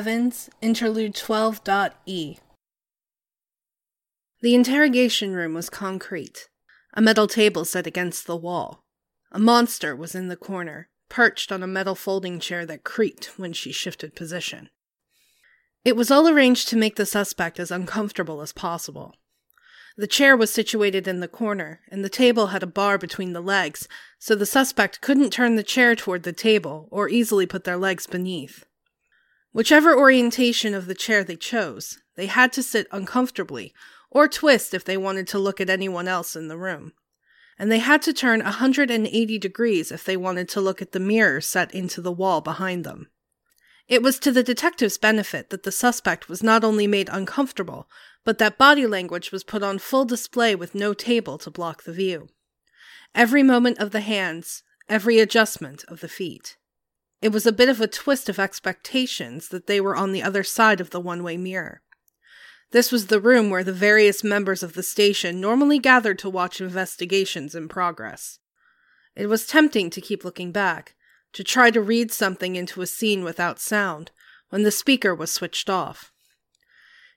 12, Heavens, Interlude 12.e. The interrogation room was concrete, a metal table set against the wall. A monster was in the corner, perched on a metal folding chair that creaked when she shifted position. It was all arranged to make the suspect as uncomfortable as possible. The chair was situated in the corner, and the table had a bar between the legs, so the suspect couldn't turn the chair toward the table or easily put their legs beneath. Whichever orientation of the chair they chose, they had to sit uncomfortably or twist if they wanted to look at anyone else in the room. And they had to turn 180 degrees if they wanted to look at the mirror set into the wall behind them. It was to the detective's benefit that the suspect was not only made uncomfortable, but that body language was put on full display with no table to block the view. Every moment of the hands, every adjustment of the feet. It was a bit of a twist of expectations that they were on the other side of the one way mirror. This was the room where the various members of the station normally gathered to watch investigations in progress. It was tempting to keep looking back, to try to read something into a scene without sound, when the speaker was switched off.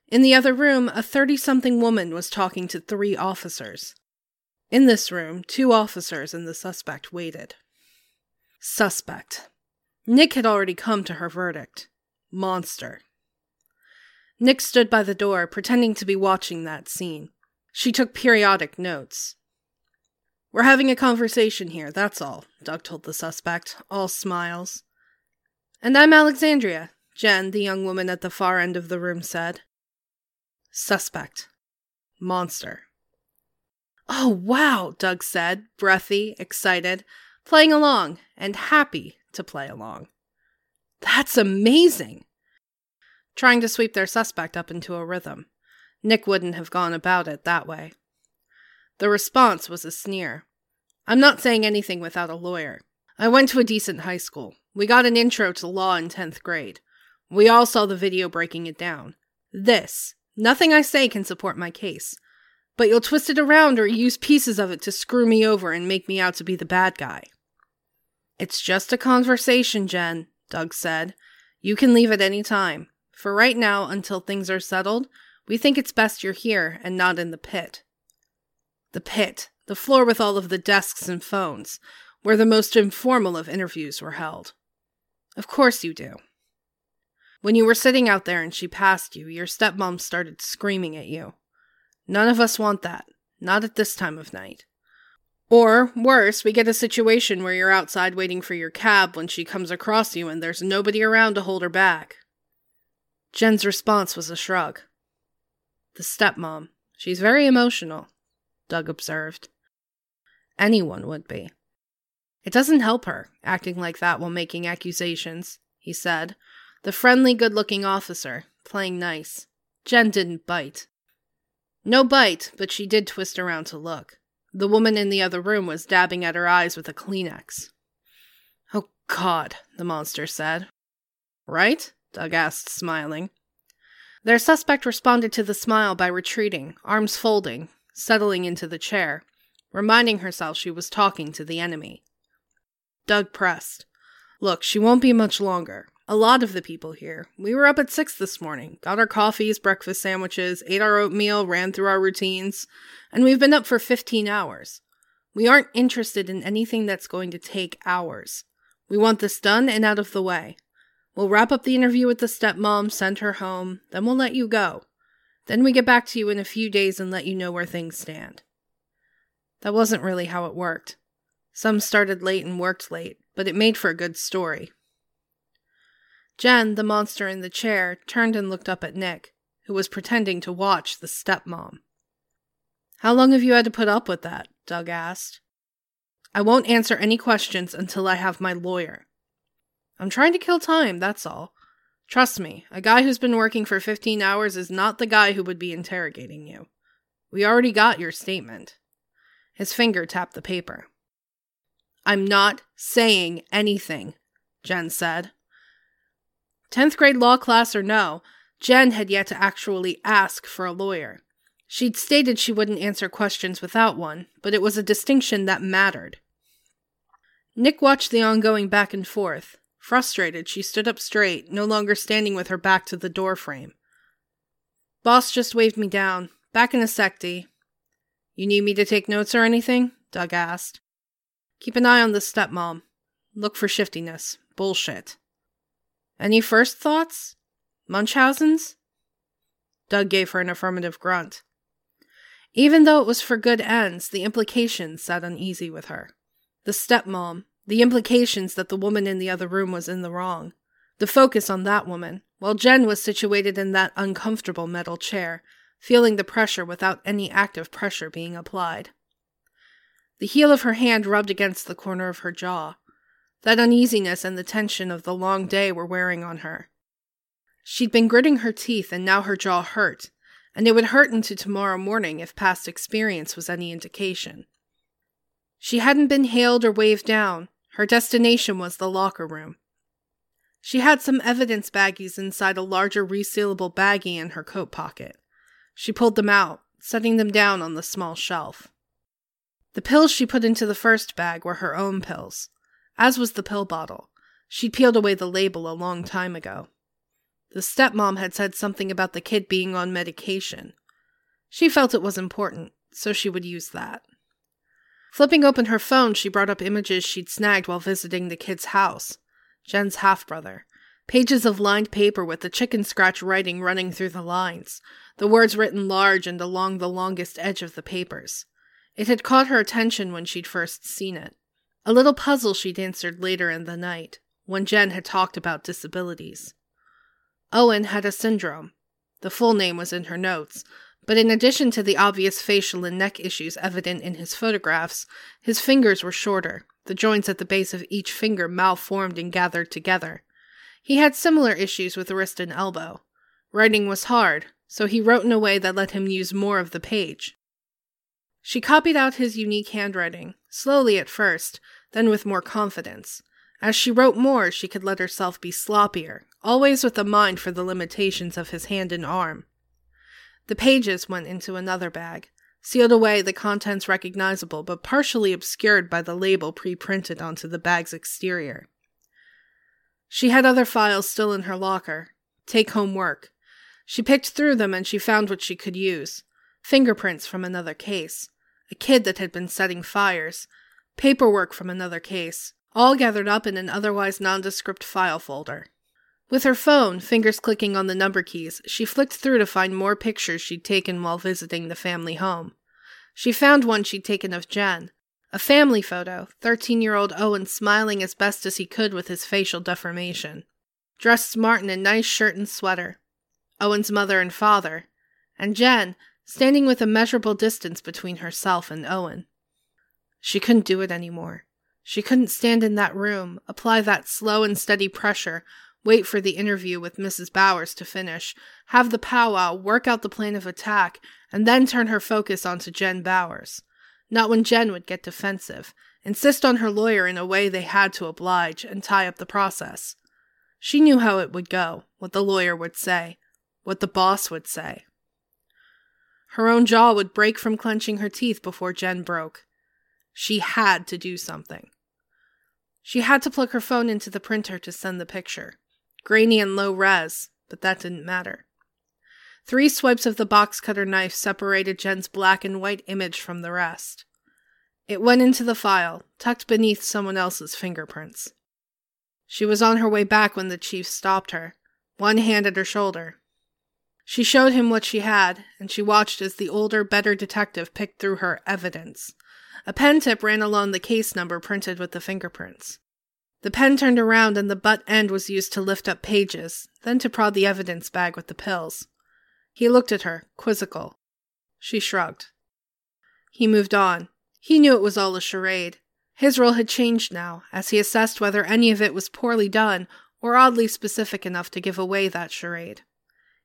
In the other room, a 30 something woman was talking to three officers. In this room, two officers and the suspect waited. Suspect. Nick had already come to her verdict monster. Nick stood by the door, pretending to be watching that scene. She took periodic notes. We're having a conversation here, that's all, Doug told the suspect, all smiles. And I'm Alexandria, Jen, the young woman at the far end of the room said. Suspect. Monster. Oh, wow, Doug said, breathy, excited, playing along, and happy to play along. That's amazing! Trying to sweep their suspect up into a rhythm. Nick wouldn't have gone about it that way. The response was a sneer. I'm not saying anything without a lawyer. I went to a decent high school. We got an intro to law in 10th grade. We all saw the video breaking it down. This, nothing I say can support my case. But you'll twist it around or use pieces of it to screw me over and make me out to be the bad guy. It's just a conversation, Jen, Doug said. You can leave at any time. For right now, until things are settled, we think it's best you're here and not in the pit. The pit, the floor with all of the desks and phones, where the most informal of interviews were held. Of course you do. When you were sitting out there and she passed you, your stepmom started screaming at you. None of us want that, not at this time of night. Or, worse, we get a situation where you're outside waiting for your cab when she comes across you and there's nobody around to hold her back. Jen's response was a shrug. The stepmom. She's very emotional, Doug observed. Anyone would be. It doesn't help her, acting like that while making accusations, he said. The friendly, good looking officer, playing nice. Jen didn't bite. No bite, but she did twist around to look. The woman in the other room was dabbing at her eyes with a Kleenex. Oh, God, the monster said. Right? Doug asked, smiling. Their suspect responded to the smile by retreating, arms folding, settling into the chair, reminding herself she was talking to the enemy. Doug pressed. Look, she won't be much longer. A lot of the people here. We were up at six this morning, got our coffees, breakfast sandwiches, ate our oatmeal, ran through our routines, and we've been up for 15 hours. We aren't interested in anything that's going to take hours. We want this done and out of the way. We'll wrap up the interview with the stepmom, send her home, then we'll let you go. Then we get back to you in a few days and let you know where things stand. That wasn't really how it worked. Some started late and worked late, but it made for a good story. Jen, the monster in the chair, turned and looked up at Nick, who was pretending to watch the stepmom. How long have you had to put up with that? Doug asked. I won't answer any questions until I have my lawyer. I'm trying to kill time, that's all. Trust me, a guy who's been working for 15 hours is not the guy who would be interrogating you. We already got your statement. His finger tapped the paper. I'm not saying anything, Jen said. Tenth grade law class or no, Jen had yet to actually ask for a lawyer. She'd stated she wouldn't answer questions without one, but it was a distinction that mattered. Nick watched the ongoing back and forth. Frustrated, she stood up straight, no longer standing with her back to the door frame. Boss just waved me down. Back in a sec, D. You need me to take notes or anything? Doug asked. Keep an eye on the stepmom. Look for shiftiness. Bullshit. Any first thoughts? Munchausen's? Doug gave her an affirmative grunt. Even though it was for good ends, the implications sat uneasy with her. The stepmom, the implications that the woman in the other room was in the wrong, the focus on that woman, while Jen was situated in that uncomfortable metal chair, feeling the pressure without any active pressure being applied. The heel of her hand rubbed against the corner of her jaw. That uneasiness and the tension of the long day were wearing on her. She'd been gritting her teeth, and now her jaw hurt, and it would hurt into tomorrow morning if past experience was any indication. She hadn't been hailed or waved down. Her destination was the locker room. She had some evidence baggies inside a larger resealable baggie in her coat pocket. She pulled them out, setting them down on the small shelf. The pills she put into the first bag were her own pills, as was the pill bottle. She'd peeled away the label a long time ago. The stepmom had said something about the kid being on medication. She felt it was important, so she would use that. Flipping open her phone, she brought up images she'd snagged while visiting the kid's house. Jen's half brother. Pages of lined paper with the chicken scratch writing running through the lines, the words written large and along the longest edge of the papers. It had caught her attention when she'd first seen it. A little puzzle she'd answered later in the night, when Jen had talked about disabilities. Owen had a syndrome. The full name was in her notes, but in addition to the obvious facial and neck issues evident in his photographs, his fingers were shorter, the joints at the base of each finger malformed and gathered together. He had similar issues with wrist and elbow. Writing was hard, so he wrote in a way that let him use more of the page. She copied out his unique handwriting, slowly at first, then with more confidence. As she wrote more, she could let herself be sloppier, always with a mind for the limitations of his hand and arm. The pages went into another bag, sealed away, the contents recognizable but partially obscured by the label pre printed onto the bag's exterior. She had other files still in her locker take home work. She picked through them and she found what she could use fingerprints from another case, a kid that had been setting fires, paperwork from another case, all gathered up in an otherwise nondescript file folder. With her phone, fingers clicking on the number keys, she flicked through to find more pictures she'd taken while visiting the family home. She found one she'd taken of Jen. A family photo, 13 year old Owen smiling as best as he could with his facial deformation. Dressed smart in a nice shirt and sweater. Owen's mother and father. And Jen, standing with a measurable distance between herself and Owen. She couldn't do it anymore. She couldn't stand in that room, apply that slow and steady pressure, wait for the interview with Mrs. Bowers to finish, have the powwow, work out the plan of attack, and then turn her focus onto Jen Bowers. Not when Jen would get defensive, insist on her lawyer in a way they had to oblige, and tie up the process. She knew how it would go, what the lawyer would say, what the boss would say. Her own jaw would break from clenching her teeth before Jen broke. She had to do something. She had to plug her phone into the printer to send the picture. Grainy and low res, but that didn't matter. Three swipes of the box cutter knife separated Jen's black and white image from the rest. It went into the file, tucked beneath someone else's fingerprints. She was on her way back when the chief stopped her, one hand at her shoulder. She showed him what she had, and she watched as the older, better detective picked through her evidence. A pen tip ran along the case number printed with the fingerprints. The pen turned around and the butt end was used to lift up pages, then to prod the evidence bag with the pills. He looked at her, quizzical. She shrugged. He moved on. He knew it was all a charade. His role had changed now, as he assessed whether any of it was poorly done or oddly specific enough to give away that charade.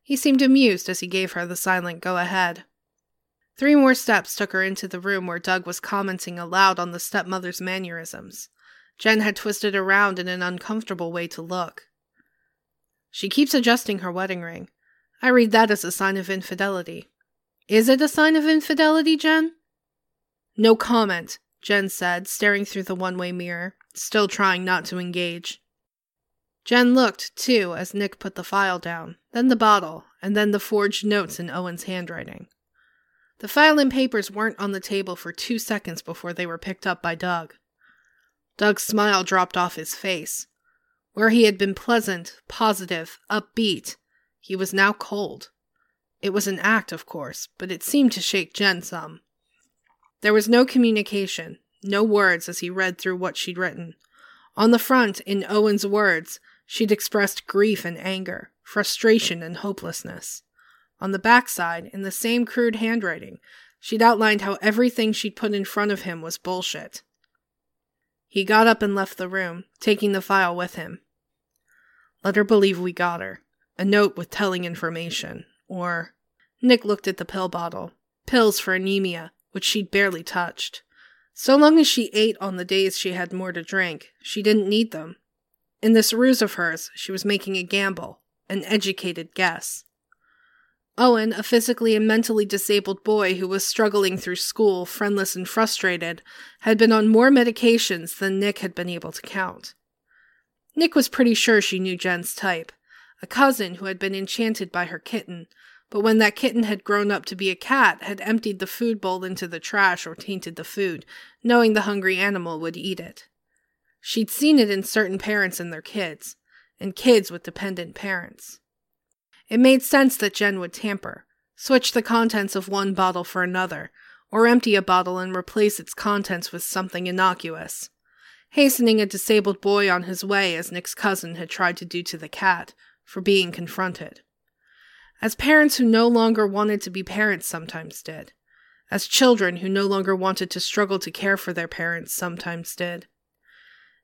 He seemed amused as he gave her the silent go ahead. Three more steps took her into the room where Doug was commenting aloud on the stepmother's mannerisms. Jen had twisted around in an uncomfortable way to look. She keeps adjusting her wedding ring. I read that as a sign of infidelity. Is it a sign of infidelity, Jen? No comment, Jen said, staring through the one way mirror, still trying not to engage. Jen looked, too, as Nick put the file down, then the bottle, and then the forged notes in Owen's handwriting. The file and papers weren't on the table for two seconds before they were picked up by Doug. Doug's smile dropped off his face. Where he had been pleasant, positive, upbeat, he was now cold. It was an act, of course, but it seemed to shake Jen some. There was no communication, no words as he read through what she'd written. On the front, in Owen's words, she'd expressed grief and anger, frustration and hopelessness. On the backside, in the same crude handwriting, she'd outlined how everything she'd put in front of him was bullshit. He got up and left the room, taking the file with him. Let her believe we got her. A note with telling information. Or. Nick looked at the pill bottle. Pills for anemia, which she'd barely touched. So long as she ate on the days she had more to drink, she didn't need them. In this ruse of hers, she was making a gamble, an educated guess. Owen, a physically and mentally disabled boy who was struggling through school, friendless and frustrated, had been on more medications than Nick had been able to count. Nick was pretty sure she knew Jen's type a cousin who had been enchanted by her kitten, but when that kitten had grown up to be a cat, had emptied the food bowl into the trash or tainted the food, knowing the hungry animal would eat it. She'd seen it in certain parents and their kids, and kids with dependent parents. It made sense that Jen would tamper, switch the contents of one bottle for another, or empty a bottle and replace its contents with something innocuous. Hastening a disabled boy on his way, as Nick's cousin had tried to do to the cat, for being confronted. As parents who no longer wanted to be parents sometimes did. As children who no longer wanted to struggle to care for their parents sometimes did.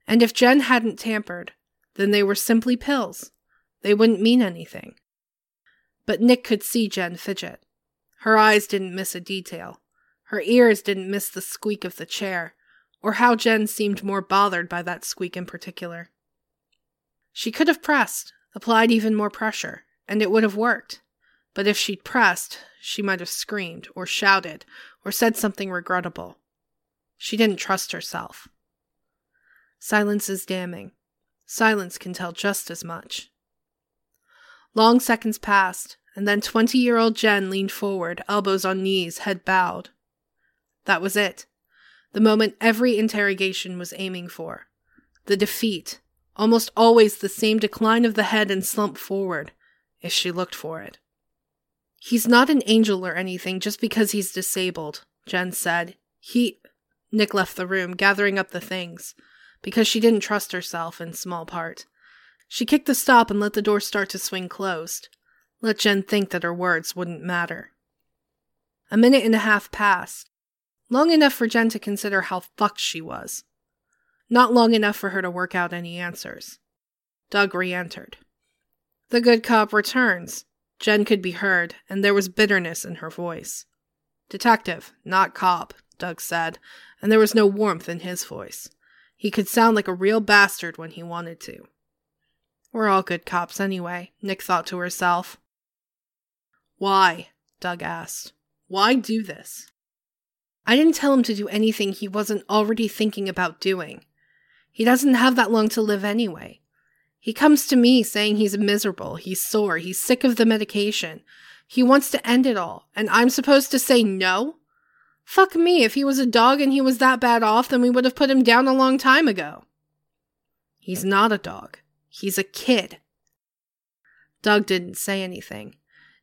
And if Jen hadn't tampered, then they were simply pills. They wouldn't mean anything. But Nick could see Jen fidget. Her eyes didn't miss a detail. Her ears didn't miss the squeak of the chair, or how Jen seemed more bothered by that squeak in particular. She could have pressed, applied even more pressure, and it would have worked. But if she'd pressed, she might have screamed, or shouted, or said something regrettable. She didn't trust herself. Silence is damning. Silence can tell just as much. Long seconds passed, and then 20 year old Jen leaned forward, elbows on knees, head bowed. That was it. The moment every interrogation was aiming for. The defeat. Almost always the same decline of the head and slump forward, if she looked for it. He's not an angel or anything just because he's disabled, Jen said. He. Nick left the room, gathering up the things, because she didn't trust herself in small part. She kicked the stop and let the door start to swing closed. Let Jen think that her words wouldn't matter. A minute and a half passed. Long enough for Jen to consider how fucked she was. Not long enough for her to work out any answers. Doug re entered. The good cop returns. Jen could be heard, and there was bitterness in her voice. Detective, not cop, Doug said, and there was no warmth in his voice. He could sound like a real bastard when he wanted to. We're all good cops anyway, Nick thought to herself. Why? Doug asked. Why do this? I didn't tell him to do anything he wasn't already thinking about doing. He doesn't have that long to live anyway. He comes to me saying he's miserable, he's sore, he's sick of the medication. He wants to end it all, and I'm supposed to say no? Fuck me, if he was a dog and he was that bad off, then we would have put him down a long time ago. He's not a dog. He's a kid. Doug didn't say anything.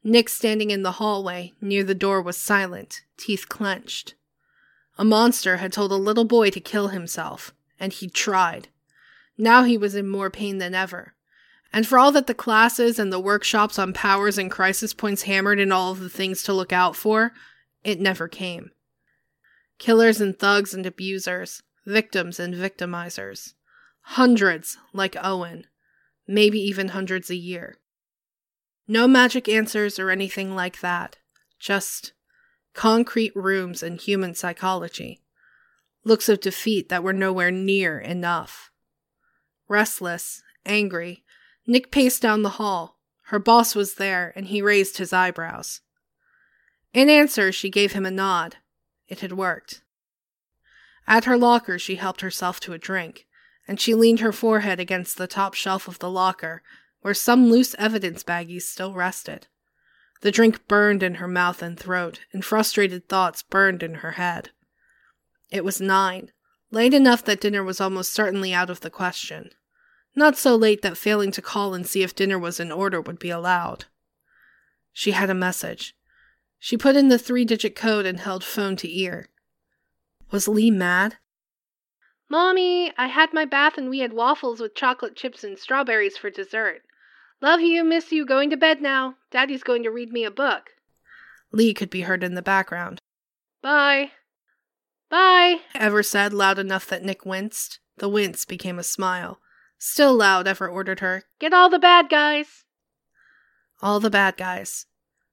Nick, standing in the hallway near the door, was silent, teeth clenched. A monster had told a little boy to kill himself, and he tried. Now he was in more pain than ever. And for all that the classes and the workshops on powers and crisis points hammered in all of the things to look out for, it never came. Killers and thugs and abusers, victims and victimizers. Hundreds like Owen, maybe even hundreds a year. No magic answers or anything like that, just concrete rooms and human psychology. Looks of defeat that were nowhere near enough. Restless, angry, Nick paced down the hall. Her boss was there, and he raised his eyebrows. In answer, she gave him a nod. It had worked. At her locker, she helped herself to a drink, and she leaned her forehead against the top shelf of the locker, where some loose evidence baggies still rested. The drink burned in her mouth and throat, and frustrated thoughts burned in her head. It was nine, late enough that dinner was almost certainly out of the question. Not so late that failing to call and see if dinner was in order would be allowed. She had a message. She put in the three digit code and held phone to ear. Was Lee mad? Mommy, I had my bath and we had waffles with chocolate chips and strawberries for dessert. Love you, miss you, going to bed now. Daddy's going to read me a book. Lee could be heard in the background. Bye. Bye, Ever said loud enough that Nick winced. The wince became a smile. Still loud, Ever ordered her. Get all the bad guys. All the bad guys.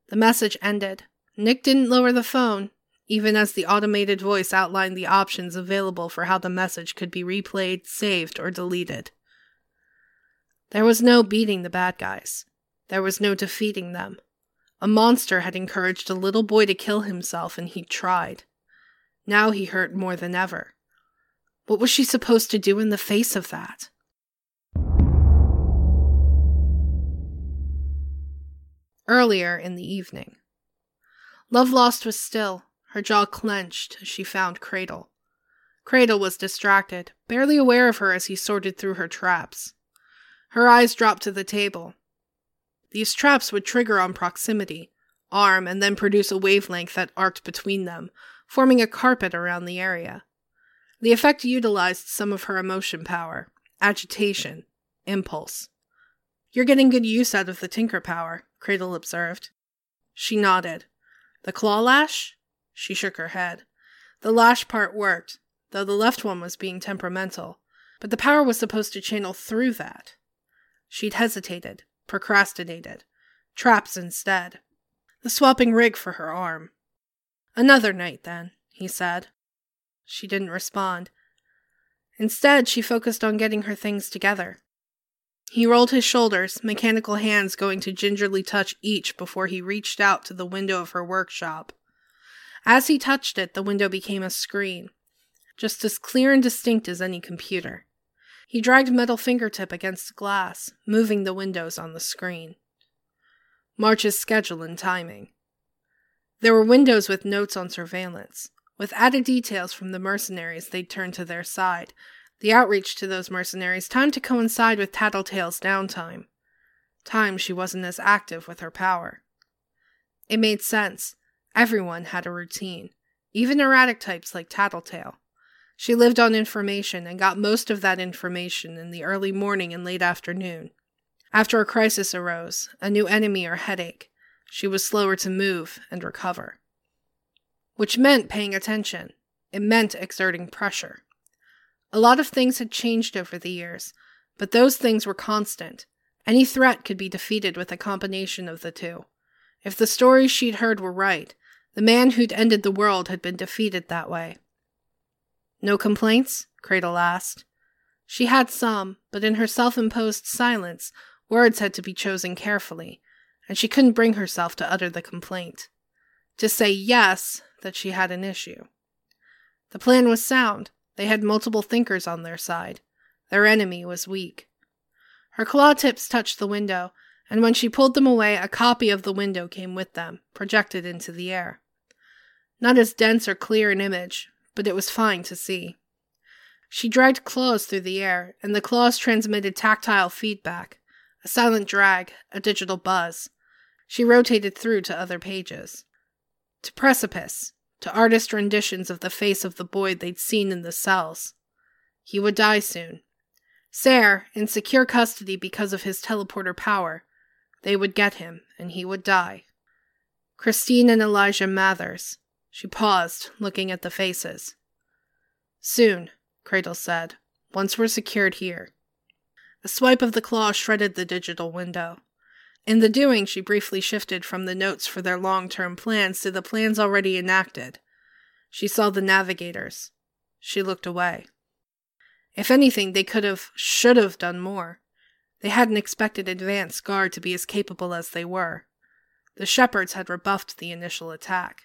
The message ended. Nick didn't lower the phone, even as the automated voice outlined the options available for how the message could be replayed, saved, or deleted. There was no beating the bad guys. There was no defeating them. A monster had encouraged a little boy to kill himself, and he tried. Now he hurt more than ever. What was she supposed to do in the face of that? Earlier in the evening. Love Lost was still, her jaw clenched as she found Cradle. Cradle was distracted, barely aware of her as he sorted through her traps. Her eyes dropped to the table. These traps would trigger on proximity, arm, and then produce a wavelength that arced between them, forming a carpet around the area. The effect utilized some of her emotion power, agitation, impulse. You're getting good use out of the tinker power, Cradle observed. She nodded. The claw lash? She shook her head. The lash part worked, though the left one was being temperamental, but the power was supposed to channel through that. She'd hesitated, procrastinated. Traps instead. The swapping rig for her arm. Another night, then, he said. She didn't respond. Instead, she focused on getting her things together. He rolled his shoulders, mechanical hands going to gingerly touch each before he reached out to the window of her workshop. As he touched it, the window became a screen, just as clear and distinct as any computer. He dragged metal fingertip against glass, moving the windows on the screen. March's schedule and timing. There were windows with notes on surveillance, with added details from the mercenaries they'd turned to their side, the outreach to those mercenaries timed to coincide with Tattletale's downtime. Time she wasn't as active with her power. It made sense. Everyone had a routine, even erratic types like Tattletale. She lived on information and got most of that information in the early morning and late afternoon. After a crisis arose, a new enemy or headache, she was slower to move and recover. Which meant paying attention. It meant exerting pressure. A lot of things had changed over the years, but those things were constant. Any threat could be defeated with a combination of the two. If the stories she'd heard were right, the man who'd ended the world had been defeated that way. No complaints? Cradle asked. She had some, but in her self imposed silence, words had to be chosen carefully, and she couldn't bring herself to utter the complaint. To say yes, that she had an issue. The plan was sound, they had multiple thinkers on their side. Their enemy was weak. Her claw tips touched the window, and when she pulled them away, a copy of the window came with them, projected into the air. Not as dense or clear an image, but it was fine to see. She dragged claws through the air, and the claws transmitted tactile feedback, a silent drag, a digital buzz. She rotated through to other pages. To precipice, to artist renditions of the face of the boy they'd seen in the cells. He would die soon. Sayre, in secure custody because of his teleporter power, they would get him, and he would die. Christine and Elijah Mathers. She paused, looking at the faces. Soon, Cradle said, once we're secured here. A swipe of the claw shredded the digital window. In the doing, she briefly shifted from the notes for their long term plans to the plans already enacted. She saw the navigators. She looked away. If anything, they could have, should have done more. They hadn't expected advance guard to be as capable as they were. The shepherds had rebuffed the initial attack.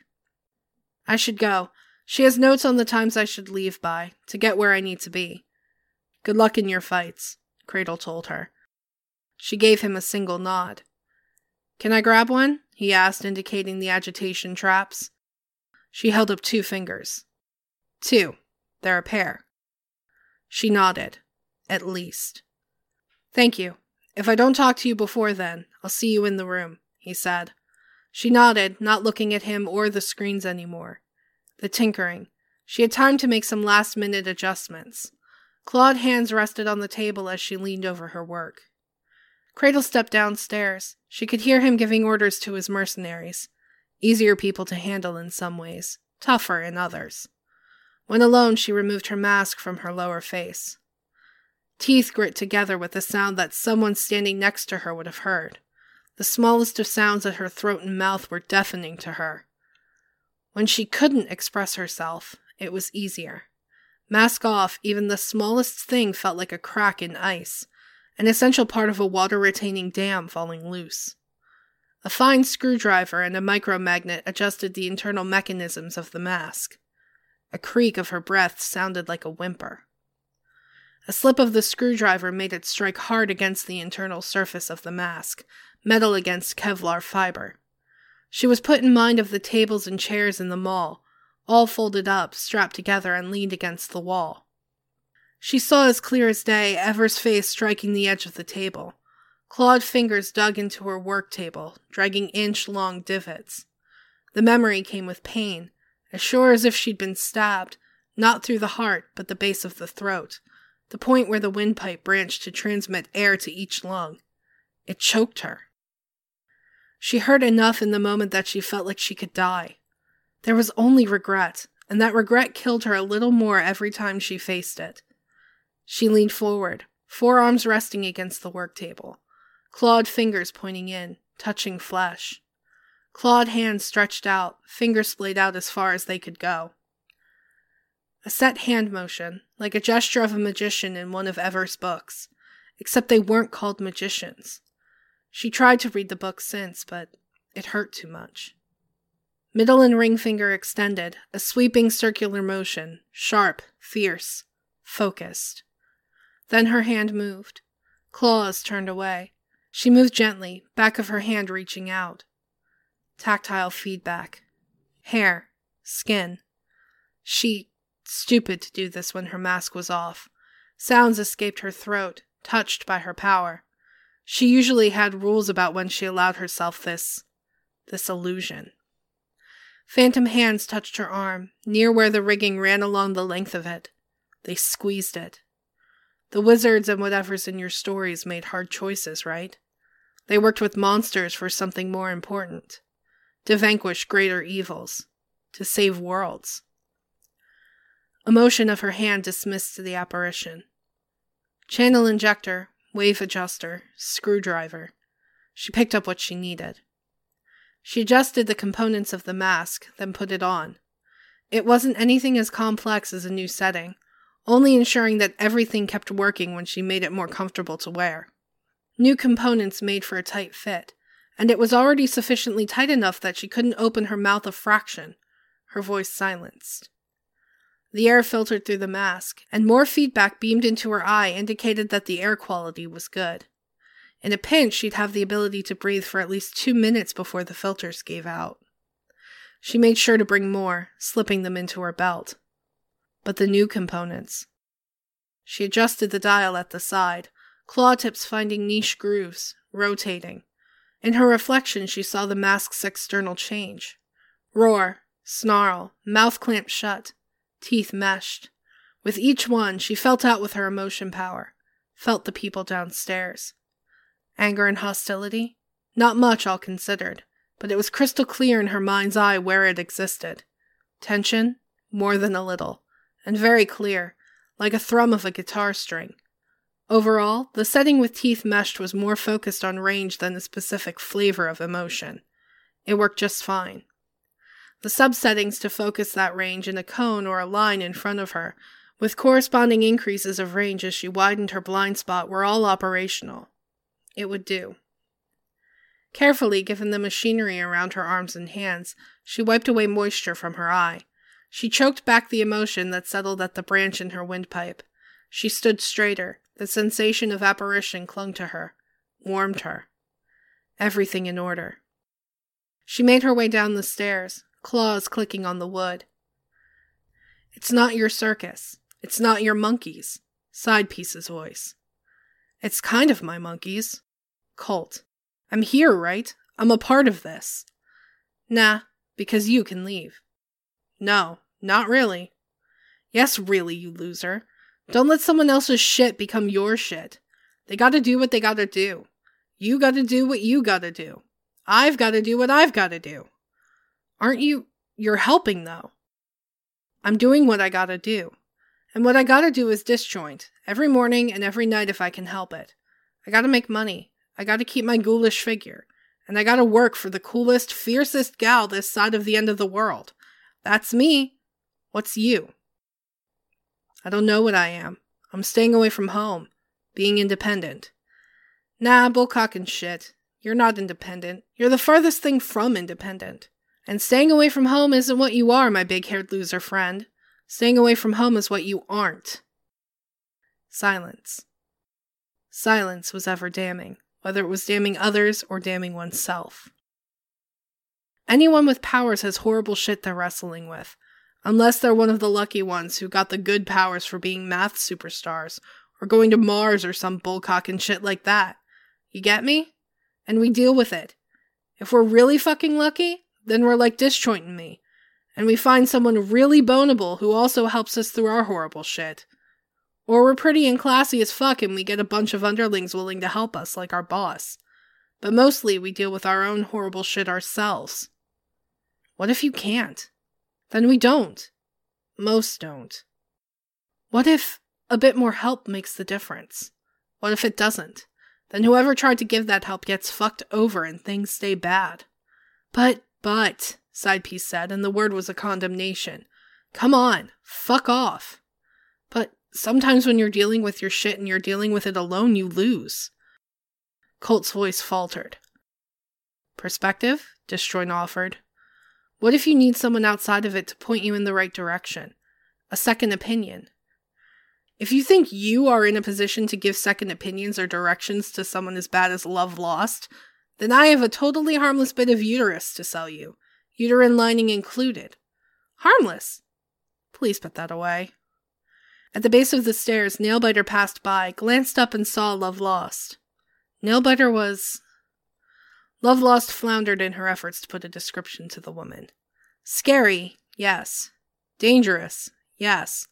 I should go. She has notes on the times I should leave by, to get where I need to be. Good luck in your fights, Cradle told her. She gave him a single nod. Can I grab one? he asked, indicating the agitation traps. She held up two fingers. Two. They're a pair. She nodded. At least. Thank you. If I don't talk to you before then, I'll see you in the room, he said. She nodded, not looking at him or the screens anymore. The tinkering. She had time to make some last minute adjustments. Clawed hands rested on the table as she leaned over her work. Cradle stepped downstairs. She could hear him giving orders to his mercenaries. Easier people to handle in some ways, tougher in others. When alone, she removed her mask from her lower face. Teeth grit together with a sound that someone standing next to her would have heard. The smallest of sounds at her throat and mouth were deafening to her. When she couldn't express herself, it was easier. Mask off, even the smallest thing felt like a crack in ice, an essential part of a water retaining dam falling loose. A fine screwdriver and a micromagnet adjusted the internal mechanisms of the mask. A creak of her breath sounded like a whimper. A slip of the screwdriver made it strike hard against the internal surface of the mask, metal against Kevlar fiber. She was put in mind of the tables and chairs in the mall, all folded up, strapped together, and leaned against the wall. She saw as clear as day Ever's face striking the edge of the table. Clawed fingers dug into her work table, dragging inch long divots. The memory came with pain, as sure as if she'd been stabbed, not through the heart, but the base of the throat, the point where the windpipe branched to transmit air to each lung. It choked her. She heard enough in the moment that she felt like she could die. There was only regret, and that regret killed her a little more every time she faced it. She leaned forward, forearms resting against the work table, clawed fingers pointing in, touching flesh. Clawed hands stretched out, fingers splayed out as far as they could go. A set hand motion, like a gesture of a magician in one of Ever's books, except they weren't called magicians. She tried to read the book since, but it hurt too much. Middle and ring finger extended, a sweeping circular motion, sharp, fierce, focused. Then her hand moved. Claws turned away. She moved gently, back of her hand reaching out. Tactile feedback. Hair. Skin. She, stupid to do this when her mask was off. Sounds escaped her throat, touched by her power. She usually had rules about when she allowed herself this. this illusion. Phantom hands touched her arm, near where the rigging ran along the length of it. They squeezed it. The wizards and whatever's in your stories made hard choices, right? They worked with monsters for something more important to vanquish greater evils, to save worlds. A motion of her hand dismissed the apparition. Channel injector, wave adjuster, screwdriver. She picked up what she needed. She adjusted the components of the mask, then put it on. It wasn't anything as complex as a new setting, only ensuring that everything kept working when she made it more comfortable to wear. New components made for a tight fit, and it was already sufficiently tight enough that she couldn't open her mouth a fraction, her voice silenced. The air filtered through the mask, and more feedback beamed into her eye indicated that the air quality was good. In a pinch, she'd have the ability to breathe for at least two minutes before the filters gave out. She made sure to bring more, slipping them into her belt but the new components. She adjusted the dial at the side, claw tips finding niche grooves, rotating. In her reflection, she saw the mask's external change. Roar, snarl, mouth clamped shut, teeth meshed. With each one, she felt out with her emotion power, felt the people downstairs. Anger and hostility? Not much, all considered, but it was crystal clear in her mind's eye where it existed. Tension? More than a little and very clear, like a thrum of a guitar string. Overall, the setting with teeth meshed was more focused on range than the specific flavor of emotion. It worked just fine. The subsettings to focus that range in a cone or a line in front of her, with corresponding increases of range as she widened her blind spot, were all operational. It would do. Carefully, given the machinery around her arms and hands, she wiped away moisture from her eye. She choked back the emotion that settled at the branch in her windpipe. She stood straighter. The sensation of apparition clung to her, warmed her. Everything in order. She made her way down the stairs, claws clicking on the wood. It's not your circus. It's not your monkeys. Side piece's voice. It's kind of my monkeys. Colt. I'm here, right? I'm a part of this. Nah, because you can leave. No, not really. Yes, really, you loser. Don't let someone else's shit become your shit. They gotta do what they gotta do. You gotta do what you gotta do. I've gotta do what I've gotta do. Aren't you? You're helping, though. I'm doing what I gotta do. And what I gotta do is disjoint, every morning and every night if I can help it. I gotta make money. I gotta keep my ghoulish figure. And I gotta work for the coolest, fiercest gal this side of the end of the world. That's me. What's you? I don't know what I am. I'm staying away from home. Being independent. Nah, bullcock and shit. You're not independent. You're the farthest thing from independent. And staying away from home isn't what you are, my big haired loser friend. Staying away from home is what you aren't. Silence. Silence was ever damning whether it was damning others or damning oneself. Anyone with powers has horrible shit they're wrestling with, unless they're one of the lucky ones who got the good powers for being math superstars or going to Mars or some bullcock and shit like that. You get me? And we deal with it. If we're really fucking lucky, then we're like disjoint and me, and we find someone really bonable who also helps us through our horrible shit. Or we're pretty and classy as fuck and we get a bunch of underlings willing to help us, like our boss. But mostly we deal with our own horrible shit ourselves. What if you can't? Then we don't. Most don't. What if a bit more help makes the difference? What if it doesn't? Then whoever tried to give that help gets fucked over and things stay bad. But, but, Side Piece said, and the word was a condemnation. Come on, fuck off. But Sometimes when you're dealing with your shit and you're dealing with it alone, you lose. Colt's voice faltered. Perspective? Destroyne offered. What if you need someone outside of it to point you in the right direction? A second opinion. If you think you are in a position to give second opinions or directions to someone as bad as Love Lost, then I have a totally harmless bit of uterus to sell you, uterine lining included. Harmless? Please put that away. At the base of the stairs, Nailbiter passed by, glanced up, and saw Love Lost. Nailbiter was. Love Lost floundered in her efforts to put a description to the woman. Scary, yes. Dangerous, yes.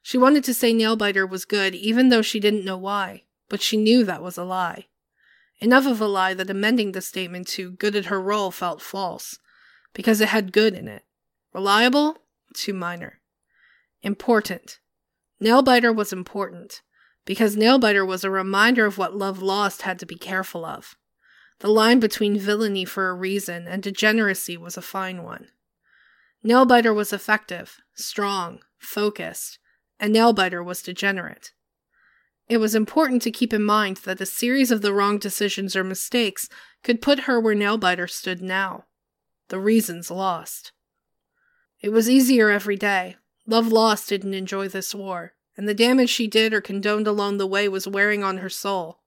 She wanted to say Nailbiter was good, even though she didn't know why, but she knew that was a lie. Enough of a lie that amending the statement to good at her role felt false, because it had good in it. Reliable? Too minor. Important. Nailbiter was important, because Nailbiter was a reminder of what Love Lost had to be careful of. The line between villainy for a reason and degeneracy was a fine one. Nailbiter was effective, strong, focused, and Nailbiter was degenerate. It was important to keep in mind that a series of the wrong decisions or mistakes could put her where Nailbiter stood now. The reasons lost. It was easier every day, Love Lost didn't enjoy this war, and the damage she did or condoned along the way was wearing on her soul.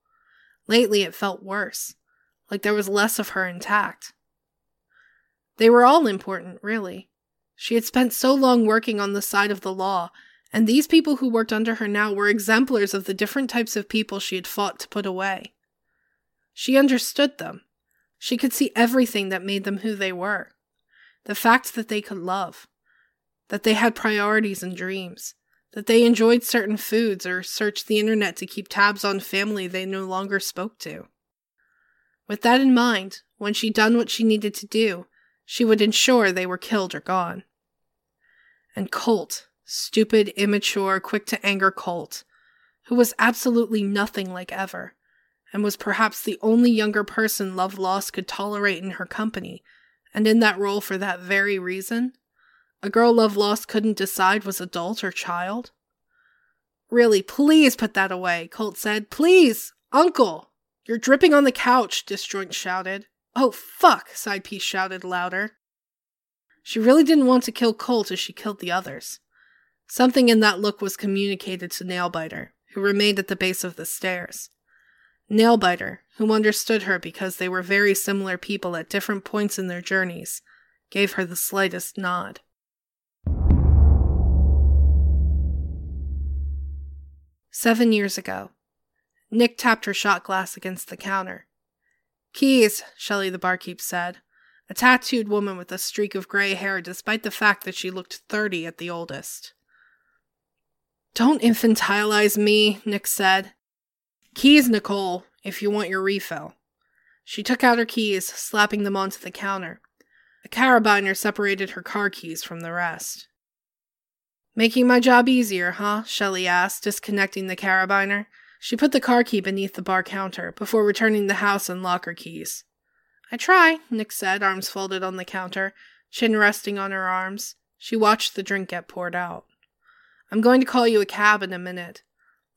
Lately, it felt worse, like there was less of her intact. They were all important, really. She had spent so long working on the side of the law, and these people who worked under her now were exemplars of the different types of people she had fought to put away. She understood them. She could see everything that made them who they were. The fact that they could love, that they had priorities and dreams, that they enjoyed certain foods or searched the internet to keep tabs on family they no longer spoke to. With that in mind, when she'd done what she needed to do, she would ensure they were killed or gone. And Colt, stupid, immature, quick to anger Colt, who was absolutely nothing like Ever, and was perhaps the only younger person Love Lost could tolerate in her company, and in that role for that very reason? A girl Love Lost couldn't decide was adult or child? Really, please put that away, Colt said. Please, Uncle! You're dripping on the couch, Disjoint shouted. Oh, fuck, Side Piece shouted louder. She really didn't want to kill Colt as she killed the others. Something in that look was communicated to Nailbiter, who remained at the base of the stairs. Nailbiter, who understood her because they were very similar people at different points in their journeys, gave her the slightest nod. Seven years ago, Nick tapped her shot glass against the counter. Keys, Shelley the barkeep said, a tattooed woman with a streak of gray hair despite the fact that she looked 30 at the oldest. Don't infantilize me, Nick said. Keys, Nicole, if you want your refill. She took out her keys, slapping them onto the counter. A carabiner separated her car keys from the rest. Making my job easier, huh? Shelley asked, disconnecting the carabiner. She put the car key beneath the bar counter before returning the house and locker keys. I try, Nick said, arms folded on the counter, chin resting on her arms. She watched the drink get poured out. I'm going to call you a cab in a minute.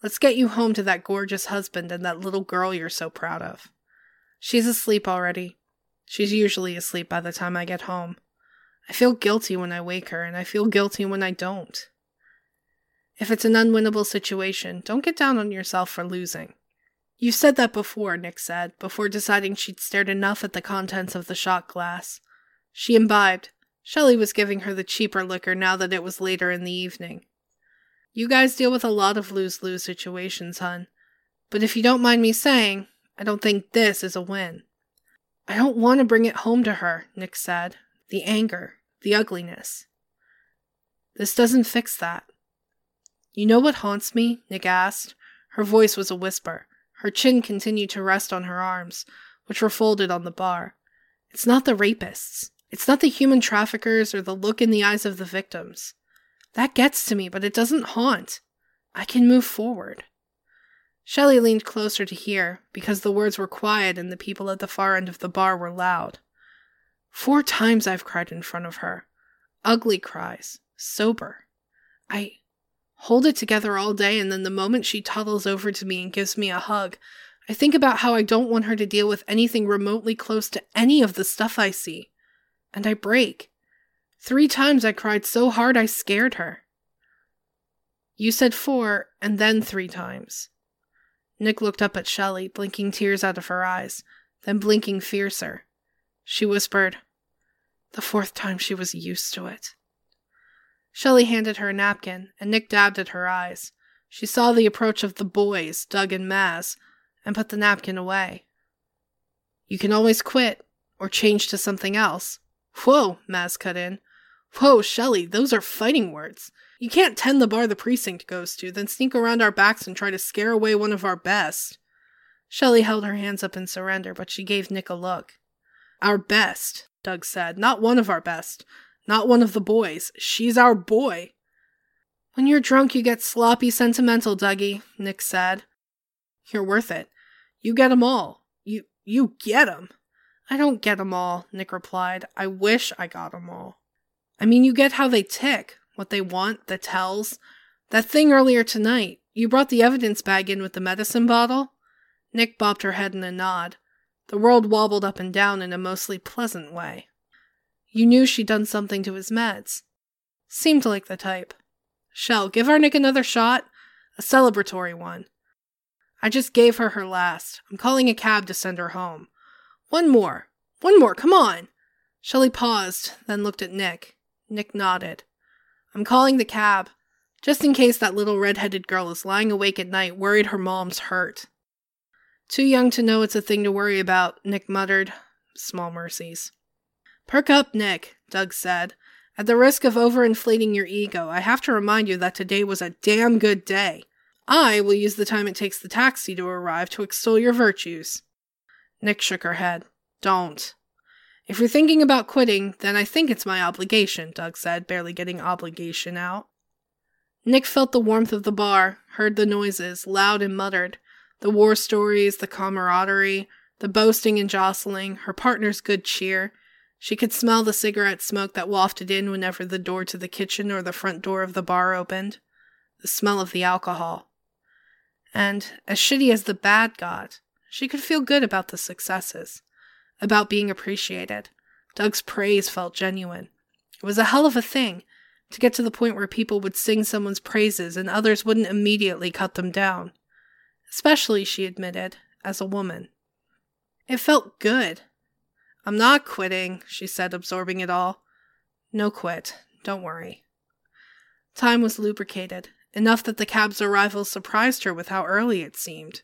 Let's get you home to that gorgeous husband and that little girl you're so proud of. She's asleep already. She's usually asleep by the time I get home. I feel guilty when I wake her, and I feel guilty when I don't. If it's an unwinnable situation, don't get down on yourself for losing. You said that before, Nick said, before deciding she'd stared enough at the contents of the shot glass. She imbibed. Shelley was giving her the cheaper liquor now that it was later in the evening. You guys deal with a lot of lose lose situations, hun. But if you don't mind me saying, I don't think this is a win. I don't want to bring it home to her, Nick said. The anger, the ugliness. This doesn't fix that. You know what haunts me? Nick asked. Her voice was a whisper. Her chin continued to rest on her arms, which were folded on the bar. It's not the rapists. It's not the human traffickers or the look in the eyes of the victims. That gets to me, but it doesn't haunt. I can move forward. Shelley leaned closer to hear, because the words were quiet and the people at the far end of the bar were loud. Four times I've cried in front of her. Ugly cries. Sober. I hold it together all day, and then the moment she toddles over to me and gives me a hug, I think about how I don't want her to deal with anything remotely close to any of the stuff I see. And I break. Three times I cried so hard I scared her. You said four, and then three times. Nick looked up at Shelley, blinking tears out of her eyes, then blinking fiercer. She whispered, The fourth time she was used to it. Shelley handed her a napkin, and Nick dabbed at her eyes. She saw the approach of the boys, Doug and Maz, and put the napkin away. You can always quit, or change to something else. Whoa, Maz cut in. Whoa, Shelley, those are fighting words. You can't tend the bar the precinct goes to, then sneak around our backs and try to scare away one of our best. Shelley held her hands up in surrender, but she gave Nick a look. Our best, Doug said. Not one of our best. Not one of the boys. She's our boy. When you're drunk, you get sloppy sentimental, Dougie, Nick said. You're worth it. You get 'em all. You, you get 'em. I don't get 'em all, Nick replied. I wish I got 'em all. I mean, you get how they tick, what they want, the tells. That thing earlier tonight, you brought the evidence bag in with the medicine bottle? Nick bobbed her head in a nod. The world wobbled up and down in a mostly pleasant way. You knew she'd done something to his meds. Seemed like the type. Shell, give our Nick another shot. A celebratory one. I just gave her her last. I'm calling a cab to send her home. One more. One more, come on. Shelley paused, then looked at Nick. Nick nodded. I'm calling the cab, just in case that little red-headed girl is lying awake at night worried her mom's hurt. Too young to know it's a thing to worry about, Nick muttered. Small mercies. Perk up, Nick, Doug said. At the risk of overinflating your ego, I have to remind you that today was a damn good day. I will use the time it takes the taxi to arrive to extol your virtues. Nick shook her head. Don't. If you're thinking about quitting, then I think it's my obligation, Doug said, barely getting obligation out. Nick felt the warmth of the bar, heard the noises, loud and muttered, the war stories, the camaraderie, the boasting and jostling, her partner's good cheer. She could smell the cigarette smoke that wafted in whenever the door to the kitchen or the front door of the bar opened, the smell of the alcohol. And, as shitty as the bad got, she could feel good about the successes, about being appreciated. Doug's praise felt genuine. It was a hell of a thing to get to the point where people would sing someone's praises and others wouldn't immediately cut them down. Especially, she admitted, as a woman. It felt good. I'm not quitting, she said, absorbing it all. No quit. Don't worry. Time was lubricated, enough that the cab's arrival surprised her with how early it seemed.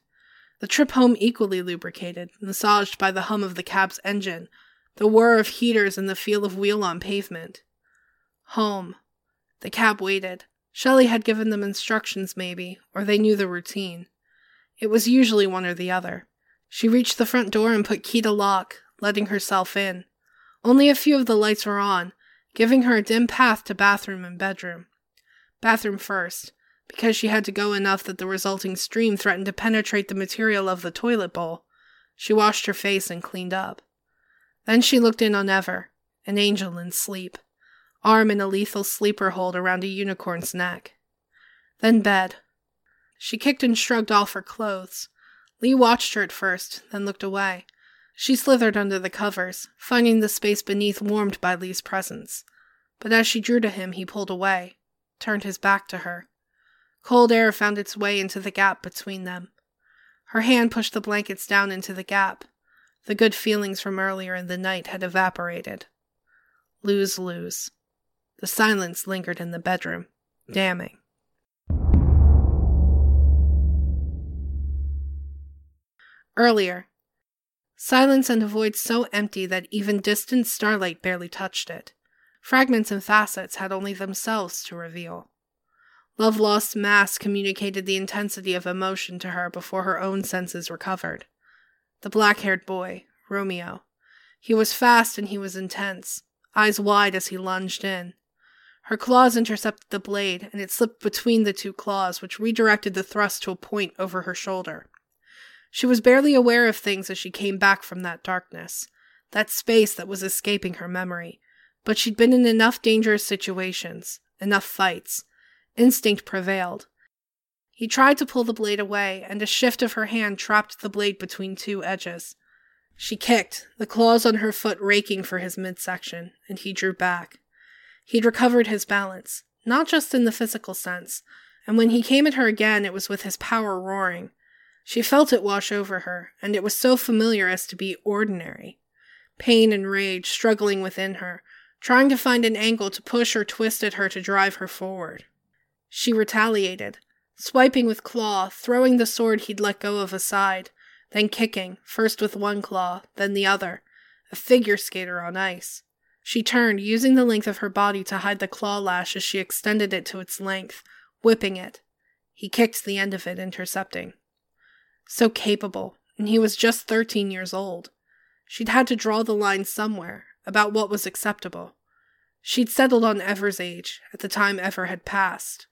The trip home equally lubricated, massaged by the hum of the cab's engine, the whir of heaters and the feel of wheel on pavement. Home. The cab waited. Shelley had given them instructions, maybe, or they knew the routine. It was usually one or the other. She reached the front door and put key to lock, letting herself in. Only a few of the lights were on, giving her a dim path to bathroom and bedroom. Bathroom first, because she had to go enough that the resulting stream threatened to penetrate the material of the toilet bowl. She washed her face and cleaned up. Then she looked in on Ever, an angel in sleep, arm in a lethal sleeper hold around a unicorn's neck. Then bed. She kicked and shrugged off her clothes. Lee watched her at first, then looked away. She slithered under the covers, finding the space beneath warmed by Lee's presence. But as she drew to him, he pulled away, turned his back to her. Cold air found its way into the gap between them. Her hand pushed the blankets down into the gap. The good feelings from earlier in the night had evaporated. Lose lose. The silence lingered in the bedroom, damning. Earlier. Silence and a void so empty that even distant starlight barely touched it. Fragments and facets had only themselves to reveal. Love Lost's mask communicated the intensity of emotion to her before her own senses recovered. The black haired boy, Romeo. He was fast and he was intense, eyes wide as he lunged in. Her claws intercepted the blade, and it slipped between the two claws, which redirected the thrust to a point over her shoulder. She was barely aware of things as she came back from that darkness, that space that was escaping her memory, but she'd been in enough dangerous situations, enough fights, Instinct prevailed. He tried to pull the blade away, and a shift of her hand trapped the blade between two edges. She kicked, the claws on her foot raking for his midsection, and he drew back. He'd recovered his balance, not just in the physical sense, and when he came at her again, it was with his power roaring. She felt it wash over her, and it was so familiar as to be ordinary. Pain and rage struggling within her, trying to find an angle to push or twist at her to drive her forward. She retaliated, swiping with claw, throwing the sword he'd let go of aside, then kicking, first with one claw, then the other, a figure skater on ice. She turned, using the length of her body to hide the claw lash as she extended it to its length, whipping it. He kicked the end of it, intercepting. So capable, and he was just thirteen years old. She'd had to draw the line somewhere about what was acceptable. She'd settled on Ever's age at the time Ever had passed.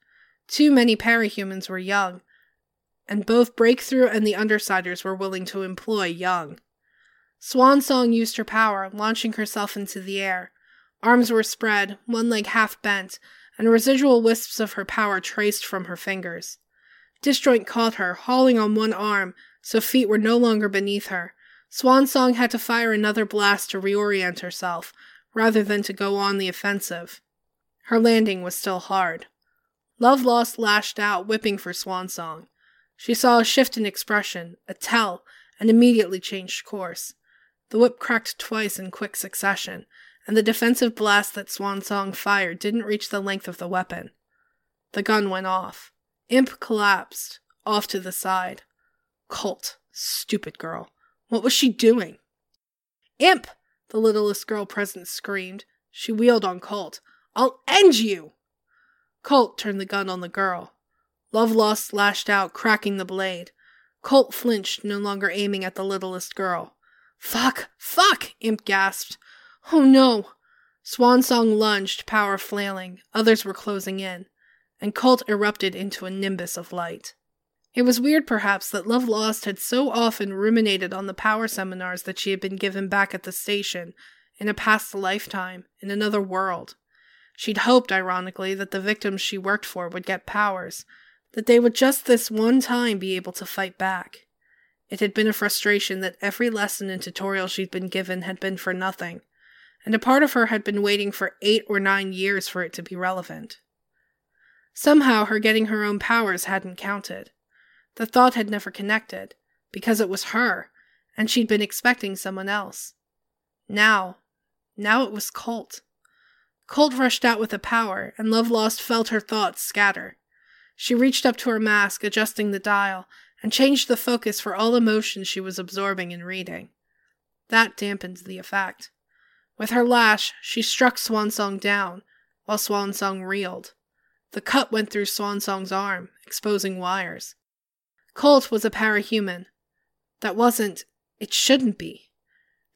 Too many parahumans were young, and both Breakthrough and the Undersiders were willing to employ young. Swansong used her power, launching herself into the air. Arms were spread, one leg half bent, and residual wisps of her power traced from her fingers. Disjoint caught her, hauling on one arm, so feet were no longer beneath her. Swansong had to fire another blast to reorient herself, rather than to go on the offensive. Her landing was still hard. Love Lost lashed out, whipping for Swansong. She saw a shift in expression, a tell, and immediately changed course. The whip cracked twice in quick succession, and the defensive blast that Swansong fired didn't reach the length of the weapon. The gun went off. Imp collapsed, off to the side. Colt, stupid girl. What was she doing? Imp! The littlest girl present screamed. She wheeled on Colt. I'll end you! Colt turned the gun on the girl. Love Lost lashed out, cracking the blade. Colt flinched, no longer aiming at the littlest girl. Fuck! Fuck! Imp gasped. Oh no! Swansong lunged, power flailing. Others were closing in. And Colt erupted into a nimbus of light. It was weird, perhaps, that Love Lost had so often ruminated on the power seminars that she had been given back at the station in a past lifetime, in another world. She'd hoped, ironically, that the victims she worked for would get powers, that they would just this one time be able to fight back. It had been a frustration that every lesson and tutorial she'd been given had been for nothing, and a part of her had been waiting for eight or nine years for it to be relevant. Somehow her getting her own powers hadn't counted. The thought had never connected, because it was her, and she'd been expecting someone else. Now, now it was Colt. Colt rushed out with a power, and Love Lost felt her thoughts scatter. She reached up to her mask, adjusting the dial, and changed the focus for all emotions she was absorbing and reading. That dampened the effect. With her lash, she struck Swansong down, while Swansong reeled. The cut went through Swansong's arm, exposing wires. Colt was a parahuman. That wasn't. It shouldn't be.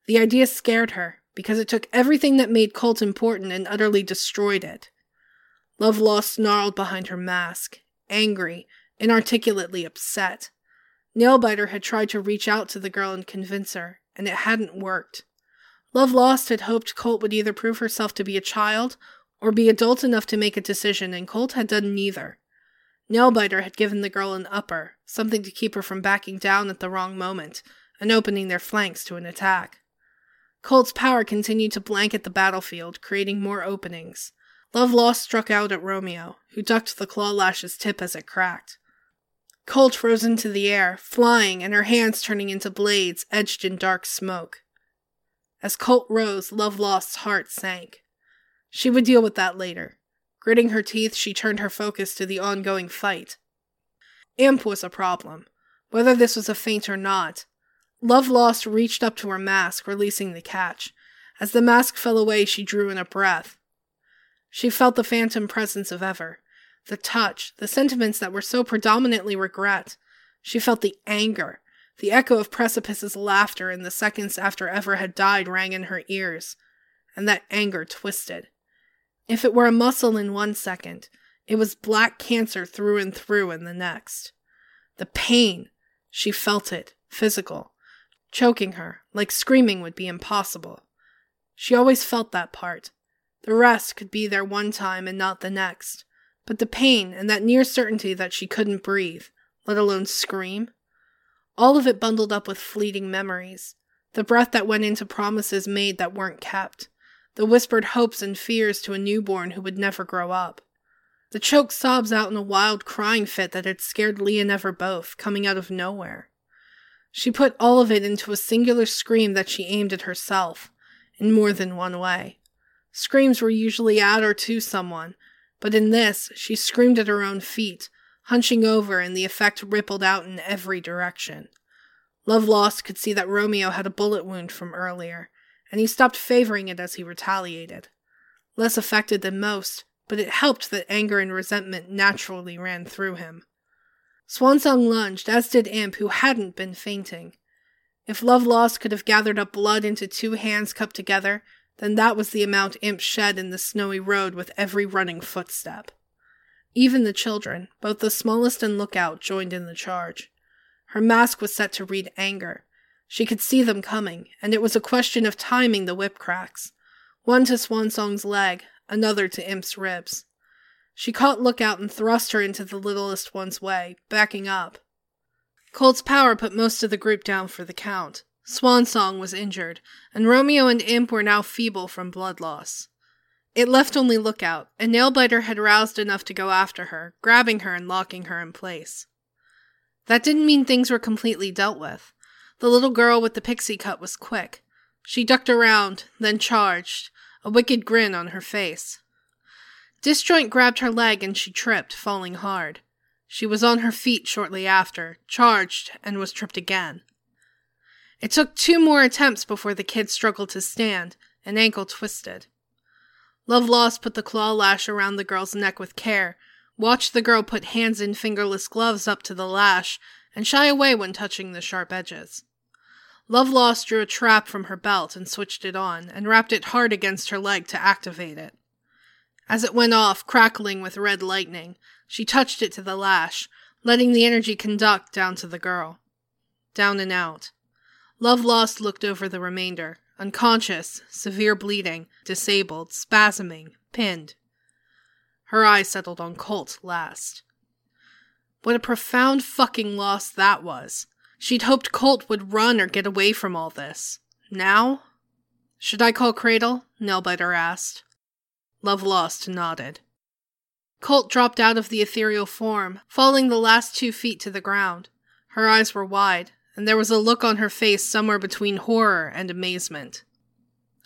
The idea scared her, because it took everything that made Colt important and utterly destroyed it. Love Lost snarled behind her mask, angry, inarticulately upset. Nailbiter had tried to reach out to the girl and convince her, and it hadn't worked. Love Lost had hoped Colt would either prove herself to be a child or be adult enough to make a decision, and Colt had done neither. Nailbiter had given the girl an upper, something to keep her from backing down at the wrong moment and opening their flanks to an attack. Colt's power continued to blanket the battlefield, creating more openings. Love Lost struck out at Romeo, who ducked the claw lash's tip as it cracked. Colt rose into the air, flying and her hands turning into blades edged in dark smoke. As Colt rose, Love Lost's heart sank. She would deal with that later. Gritting her teeth, she turned her focus to the ongoing fight. Imp was a problem, whether this was a feint or not. Love Lost reached up to her mask, releasing the catch. As the mask fell away, she drew in a breath. She felt the phantom presence of Ever, the touch, the sentiments that were so predominantly regret. She felt the anger. The echo of Precipice's laughter in the seconds after Ever had died rang in her ears, and that anger twisted. If it were a muscle in one second, it was black cancer through and through in the next. The pain, she felt it, physical, choking her, like screaming would be impossible. She always felt that part. The rest could be there one time and not the next. But the pain and that near certainty that she couldn't breathe, let alone scream, all of it bundled up with fleeting memories. The breath that went into promises made that weren't kept the whispered hopes and fears to a newborn who would never grow up. The choked sobs out in a wild crying fit that had scared Lee and Ever both, coming out of nowhere. She put all of it into a singular scream that she aimed at herself, in more than one way. Screams were usually at or to someone, but in this, she screamed at her own feet, hunching over, and the effect rippled out in every direction. Love Lost could see that Romeo had a bullet wound from earlier, and he stopped favoring it as he retaliated. Less affected than most, but it helped that anger and resentment naturally ran through him. Swansong lunged, as did Imp, who hadn't been feinting. If Love Lost could have gathered up blood into two hands cupped together, then that was the amount Imp shed in the snowy road with every running footstep. Even the children, both the smallest and Lookout, joined in the charge. Her mask was set to read anger, she could see them coming, and it was a question of timing the whip cracks. One to Swansong's leg, another to Imp's ribs. She caught Lookout and thrust her into the littlest one's way, backing up. Colt's power put most of the group down for the count. Swansong was injured, and Romeo and Imp were now feeble from blood loss. It left only Lookout, and Nailbiter had roused enough to go after her, grabbing her and locking her in place. That didn't mean things were completely dealt with. The little girl with the pixie cut was quick. She ducked around, then charged, a wicked grin on her face. Disjoint grabbed her leg and she tripped, falling hard. She was on her feet shortly after, charged, and was tripped again. It took two more attempts before the kid struggled to stand, an ankle twisted. Love Lost put the claw lash around the girl's neck with care, watched the girl put hands in fingerless gloves up to the lash, and shy away when touching the sharp edges. Love Lost drew a trap from her belt and switched it on, and wrapped it hard against her leg to activate it. As it went off, crackling with red lightning, she touched it to the lash, letting the energy conduct down to the girl. Down and out. Love Lost looked over the remainder, unconscious, severe bleeding, disabled, spasming, pinned. Her eyes settled on Colt last. What a profound fucking loss that was. She'd hoped Colt would run or get away from all this. Now? Should I call Cradle? Nailbiter asked. Love Lost nodded. Colt dropped out of the ethereal form, falling the last two feet to the ground. Her eyes were wide, and there was a look on her face somewhere between horror and amazement.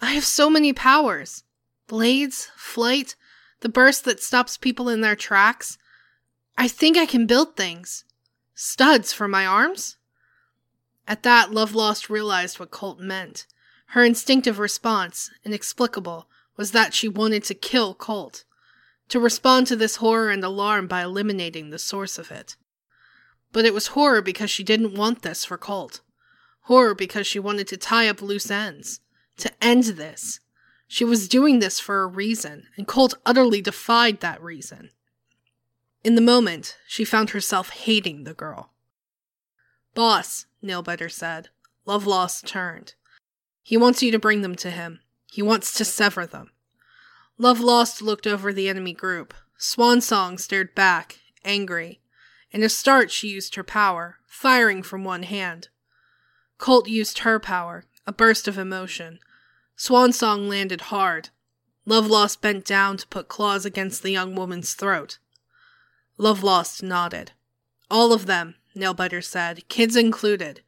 I have so many powers blades, flight, the burst that stops people in their tracks. I think I can build things. Studs for my arms? At that, Love Lost realized what Colt meant. Her instinctive response, inexplicable, was that she wanted to kill Colt, to respond to this horror and alarm by eliminating the source of it. But it was horror because she didn't want this for Colt. Horror because she wanted to tie up loose ends, to end this. She was doing this for a reason, and Colt utterly defied that reason. In the moment, she found herself hating the girl. Boss, Nailbiter said. Love Lost turned. He wants you to bring them to him. He wants to sever them. Love Lost looked over the enemy group. Swansong stared back, angry. In a start, she used her power, firing from one hand. Colt used her power, a burst of emotion. Swansong landed hard. Love Lost bent down to put claws against the young woman's throat. Love Lost nodded. All of them, Nailbiter said, kids included.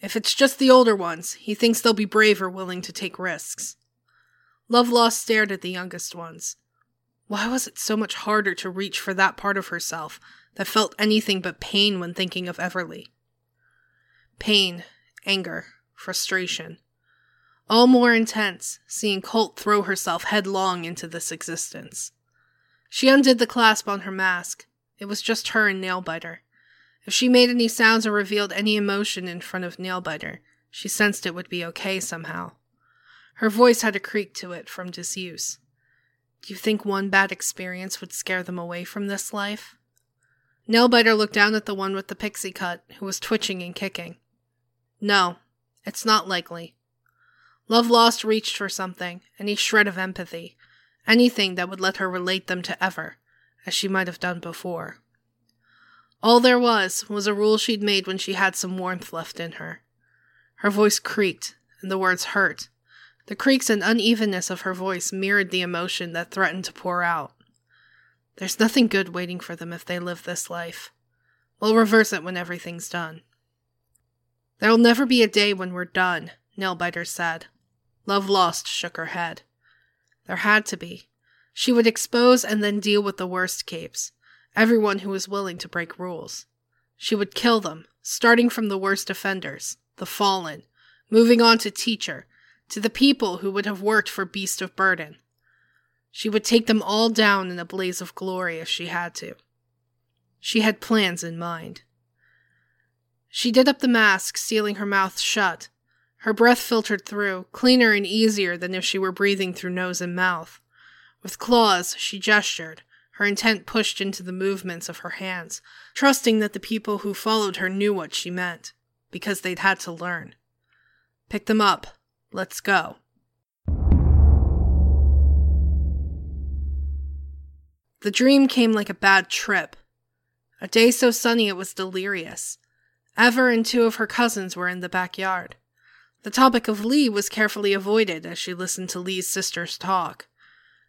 If it's just the older ones, he thinks they'll be brave or willing to take risks. Love Lost stared at the youngest ones. Why was it so much harder to reach for that part of herself that felt anything but pain when thinking of Everly? Pain, anger, frustration. All more intense, seeing Colt throw herself headlong into this existence. She undid the clasp on her mask. It was just her and Nailbiter. If she made any sounds or revealed any emotion in front of Nailbiter, she sensed it would be okay somehow. Her voice had a creak to it from disuse. Do you think one bad experience would scare them away from this life? Nailbiter looked down at the one with the pixie cut, who was twitching and kicking. No, it's not likely. Love Lost reached for something, any shred of empathy, anything that would let her relate them to Ever, as she might have done before. All there was was a rule she'd made when she had some warmth left in her. Her voice creaked, and the words hurt, the creaks and unevenness of her voice mirrored the emotion that threatened to pour out. There's nothing good waiting for them if they live this life. We'll reverse it when everything's done. There'll never be a day when we're done, Nailbiter said. Love Lost shook her head. There had to be. She would expose and then deal with the worst capes, everyone who was willing to break rules. She would kill them, starting from the worst offenders, the fallen, moving on to teacher, to the people who would have worked for Beast of Burden. She would take them all down in a blaze of glory if she had to. She had plans in mind. She did up the mask, sealing her mouth shut. Her breath filtered through, cleaner and easier than if she were breathing through nose and mouth. With claws, she gestured, her intent pushed into the movements of her hands, trusting that the people who followed her knew what she meant, because they'd had to learn. Pick them up, Let's go. The dream came like a bad trip. A day so sunny it was delirious. Ever and two of her cousins were in the backyard. The topic of Lee was carefully avoided as she listened to Lee's sisters talk.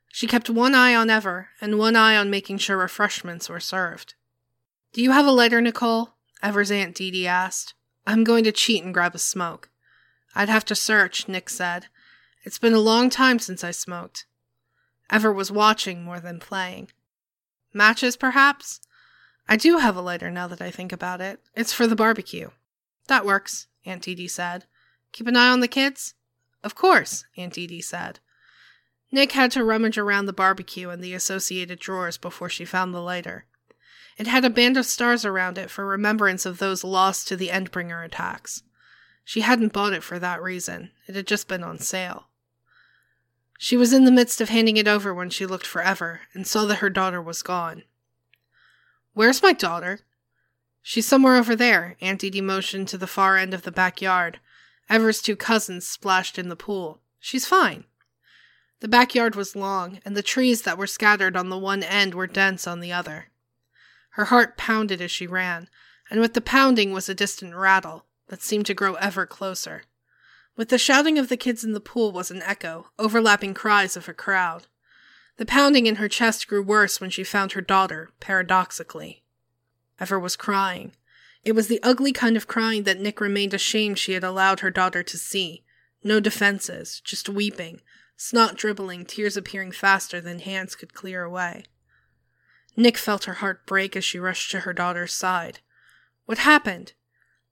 She kept one eye on Ever and one eye on making sure refreshments were served. Do you have a lighter, Nicole? Ever's Aunt Dee Dee asked. I'm going to cheat and grab a smoke. I'd have to search, Nick said. It's been a long time since I smoked. Ever was watching more than playing. Matches, perhaps? I do have a lighter now that I think about it. It's for the barbecue. That works, Aunt Dee Dee said. Keep an eye on the kids? Of course, Aunt Dee Dee said. Nick had to rummage around the barbecue and the associated drawers before she found the lighter. It had a band of stars around it for remembrance of those lost to the Endbringer attacks. She hadn't bought it for that reason, it had just been on sale. She was in the midst of handing it over when she looked for Ever and saw that her daughter was gone. Where's my daughter? She's somewhere over there, Aunt Dee motioned to the far end of the backyard. Ever's two cousins splashed in the pool. She's fine. The backyard was long, and the trees that were scattered on the one end were dense on the other. Her heart pounded as she ran, and with the pounding was a distant rattle that seemed to grow ever closer. With the shouting of the kids in the pool was an echo, overlapping cries of a crowd. The pounding in her chest grew worse when she found her daughter, paradoxically. Ever was crying. It was the ugly kind of crying that Nick remained ashamed she had allowed her daughter to see. No defenses, just weeping, snot dribbling, tears appearing faster than hands could clear away. Nick felt her heart break as she rushed to her daughter's side. What happened?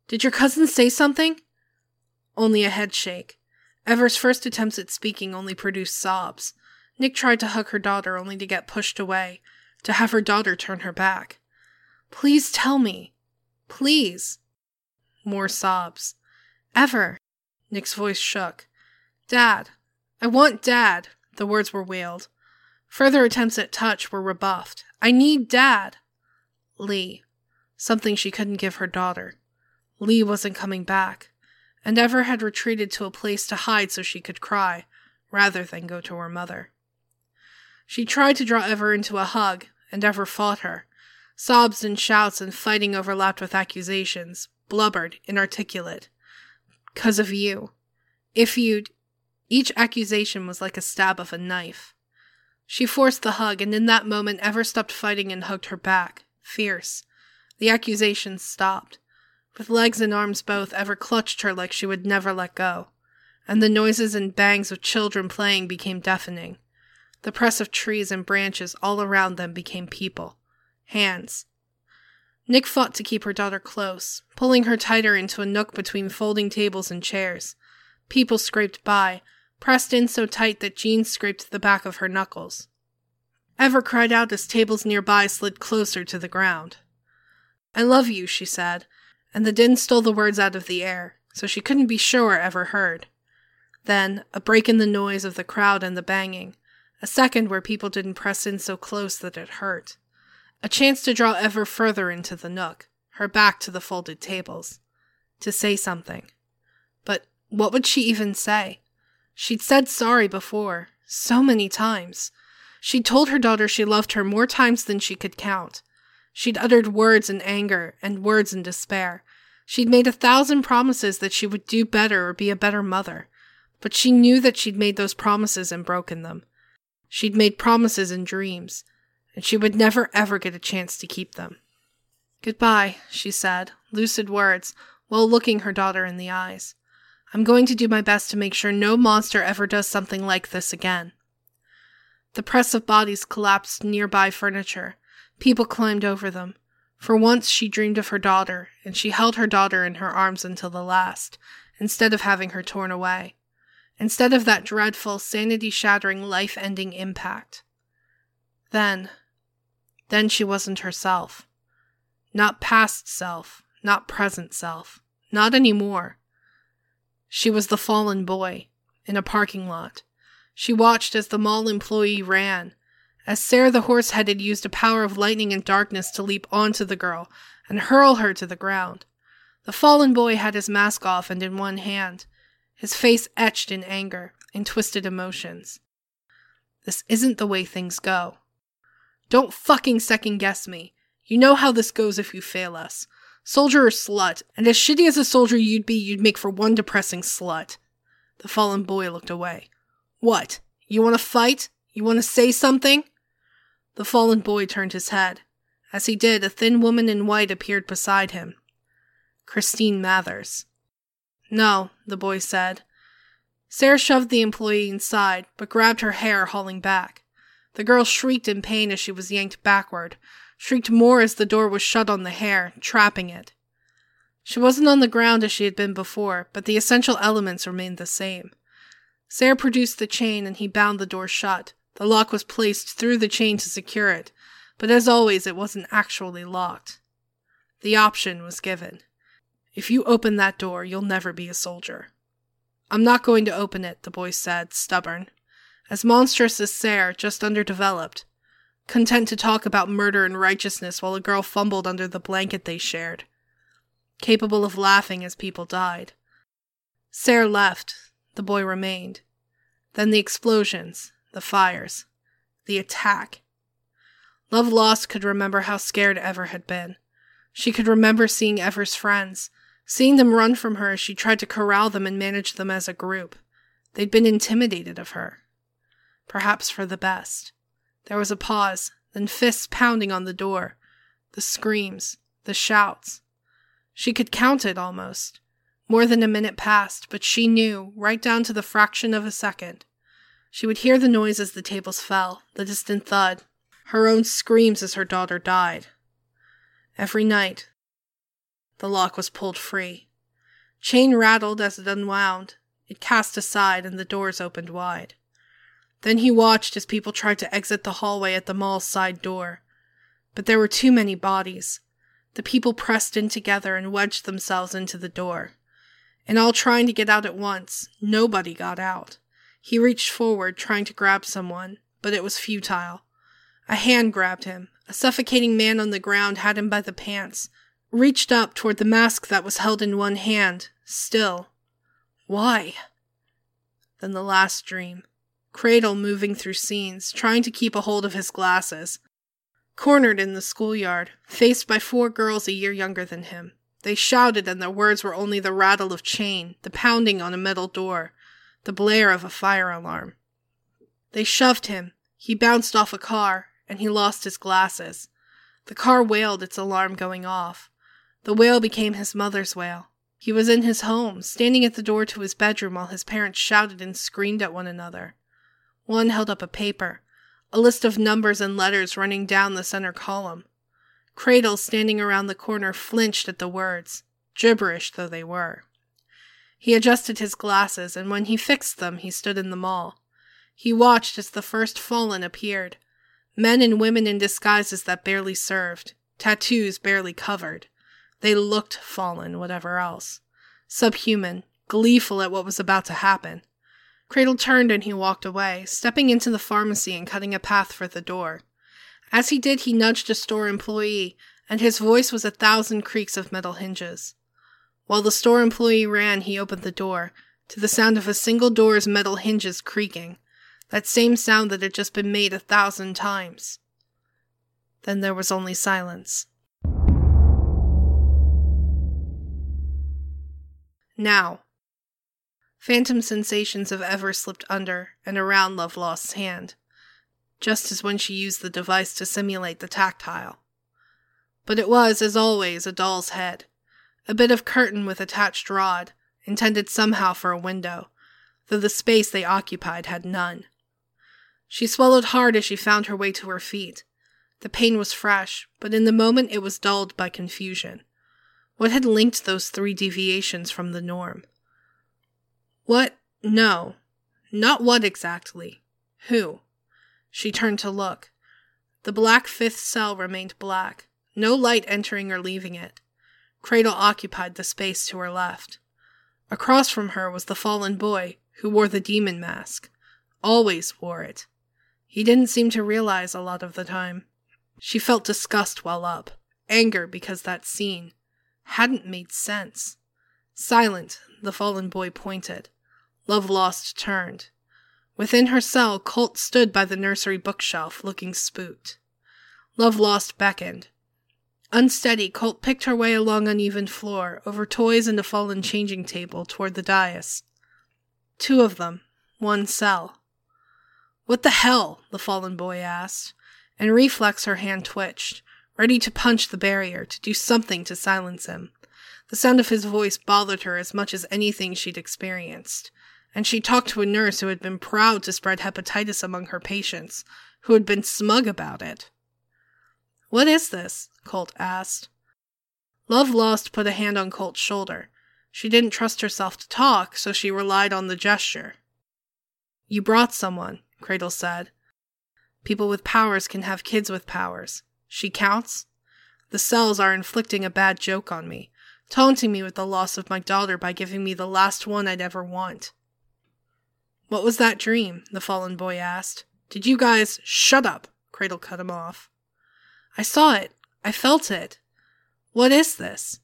Did your cousin say something? Only a head shake. Ever's first attempts at speaking only produced sobs. Nick tried to hug her daughter only to get pushed away, to have her daughter turn her back. Please tell me. Please. More sobs. Ever. Nick's voice shook. Dad. I want Dad. The words were wailed. Further attempts at touch were rebuffed. I need Dad. Lee. Something she couldn't give her daughter. Lee wasn't coming back, and Ever had retreated to a place to hide so she could cry, rather than go to her mother. She tried to draw Ever into a hug, and Ever fought her. Sobs and shouts and fighting overlapped with accusations, blubbered, inarticulate. Cause of you. If you'd. Each accusation was like a stab of a knife. She forced the hug, and in that moment, Ever stopped fighting and hugged her back, fierce. The accusations stopped. With legs and arms both, Ever clutched her like she would never let go. And the noises and bangs of children playing became deafening. The press of trees and branches all around them became people. Hands. Nick fought to keep her daughter close, pulling her tighter into a nook between folding tables and chairs. People scraped by, pressed in so tight that Jean scraped the back of her knuckles. Ever cried out as tables nearby slid closer to the ground. I love you, she said, and the din stole the words out of the air, so she couldn't be sure Ever heard. Then, a break in the noise of the crowd and the banging, a second where people didn't press in so close that it hurt. A chance to draw ever further into the nook, her back to the folded tables. To say something. But what would she even say? She'd said sorry before, so many times. She'd told her daughter she loved her more times than she could count. She'd uttered words in anger and words in despair. She'd made a thousand promises that she would do better or be a better mother. But she knew that she'd made those promises and broken them. She'd made promises in dreams, and she would never ever get a chance to keep them. Goodbye, she said, lucid words, while looking her daughter in the eyes. I'm going to do my best to make sure no monster ever does something like this again. The press of bodies collapsed nearby furniture. People climbed over them. For once she dreamed of her daughter, and she held her daughter in her arms until the last, instead of having her torn away instead of that dreadful, sanity shattering, life ending impact. Then, then she wasn't herself. Not past self, not present self, not anymore. She was the fallen boy in a parking lot. She watched as the mall employee ran, as Sarah the horse headed used a power of lightning and darkness to leap onto the girl and hurl her to the ground. The fallen boy had his mask off and in one hand, his face etched in anger and twisted emotions. This isn't the way things go. Don't fucking second guess me. You know how this goes if you fail us. Soldier or slut, and as shitty as a soldier you'd be, you'd make for one depressing slut. The fallen boy looked away. What? You want to fight? You want to say something? The fallen boy turned his head. As he did, a thin woman in white appeared beside him. Christine Mathers. No, the boy said. Sarah shoved the employee inside, but grabbed her hair, hauling back. The girl shrieked in pain as she was yanked backward, shrieked more as the door was shut on the hair, trapping it. She wasn't on the ground as she had been before, but the essential elements remained the same. Sarah produced the chain and he bound the door shut. The lock was placed through the chain to secure it, but as always, it wasn't actually locked. The option was given. If you open that door, you'll never be a soldier. I'm not going to open it, the boy said, stubborn. as monstrous as Sarah, just underdeveloped, content to talk about murder and righteousness while a girl fumbled under the blanket they shared, capable of laughing as people died. Sarah left, the boy remained. Then the explosions, the fires, the attack. Love Lost could remember how scared Ever had been. She could remember seeing Ever's friends, seeing them run from her as she tried to corral them and manage them as a group. They'd been intimidated of her. Perhaps for the best. There was a pause, then fists pounding on the door, the screams, the shouts. She could count it almost. More than a minute passed, but she knew, right down to the fraction of a second. She would hear the noise as the tables fell, the distant thud, her own screams as her daughter died. Every night, the lock was pulled free. Chain rattled as it unwound. It cast aside, and the doors opened wide. Then he watched as people tried to exit the hallway at the mall's side door. But there were too many bodies. The people pressed in together and wedged themselves into the door. And all trying to get out at once, nobody got out. He reached forward, trying to grab someone, but it was futile. A hand grabbed him. A suffocating man on the ground had him by the pants, reached up toward the mask that was held in one hand, still. Why? Then the last dream. Cradle moving through scenes, trying to keep a hold of his glasses. Cornered in the schoolyard, faced by four girls a year younger than him. They shouted, and their words were only the rattle of chain, the pounding on a metal door, the blare of a fire alarm. They shoved him. He bounced off a car, and he lost his glasses. The car wailed its alarm going off. The wail became his mother's wail. He was in his home, standing at the door to his bedroom while his parents shouted and screamed at one another. One held up a paper, a list of numbers and letters running down the center column. Cradle, standing around the corner, flinched at the words, gibberish though they were. He adjusted his glasses, and when he fixed them, he stood in the mall. He watched as the first fallen appeared. Men and women in disguises that barely served, tattoos barely covered. They looked fallen, whatever else. Subhuman, gleeful at what was about to happen. Cradle turned and he walked away, stepping into the pharmacy and cutting a path for the door. As he did, he nudged a store employee, and his voice was a thousand creaks of metal hinges. While the store employee ran, he opened the door, to the sound of a single door's metal hinges creaking, that same sound that had just been made a thousand times. Then there was only silence. Now, Phantom sensations of ever slipped under and around Love Lost's hand, just as when she used the device to simulate the tactile. But it was, as always, a doll's head, a bit of curtain with attached rod, intended somehow for a window, though the space they occupied had none. She swallowed hard as she found her way to her feet. The pain was fresh, but in the moment it was dulled by confusion. What had linked those three deviations from the norm? What? No. Not what exactly. Who? She turned to look. The black fifth cell remained black, no light entering or leaving it. Cradle occupied the space to her left. Across from her was the fallen boy, who wore the demon mask. Always wore it. He didn't seem to realize a lot of the time. She felt disgust well up, anger because that scene hadn't made sense. Silent, the fallen boy pointed. Love Lost turned. Within her cell, Colt stood by the nursery bookshelf, looking spooked. Love Lost beckoned. Unsteady, Colt picked her way along uneven floor, over toys and a fallen changing table, toward the dais. Two of them, one cell. What the hell? the fallen boy asked. In reflex, her hand twitched, ready to punch the barrier, to do something to silence him. The sound of his voice bothered her as much as anything she'd experienced and she talked to a nurse who had been proud to spread hepatitis among her patients, who had been smug about it. What is this? Colt asked. Love Lost put a hand on Colt's shoulder. She didn't trust herself to talk, so she relied on the gesture. You brought someone, Cradle said. People with powers can have kids with powers. She counts? The cells are inflicting a bad joke on me, taunting me with the loss of my daughter by giving me the last one I'd ever want. What was that dream? the fallen boy asked. Did you guys. Shut up! Cradle cut him off. I saw it. I felt it. What is this?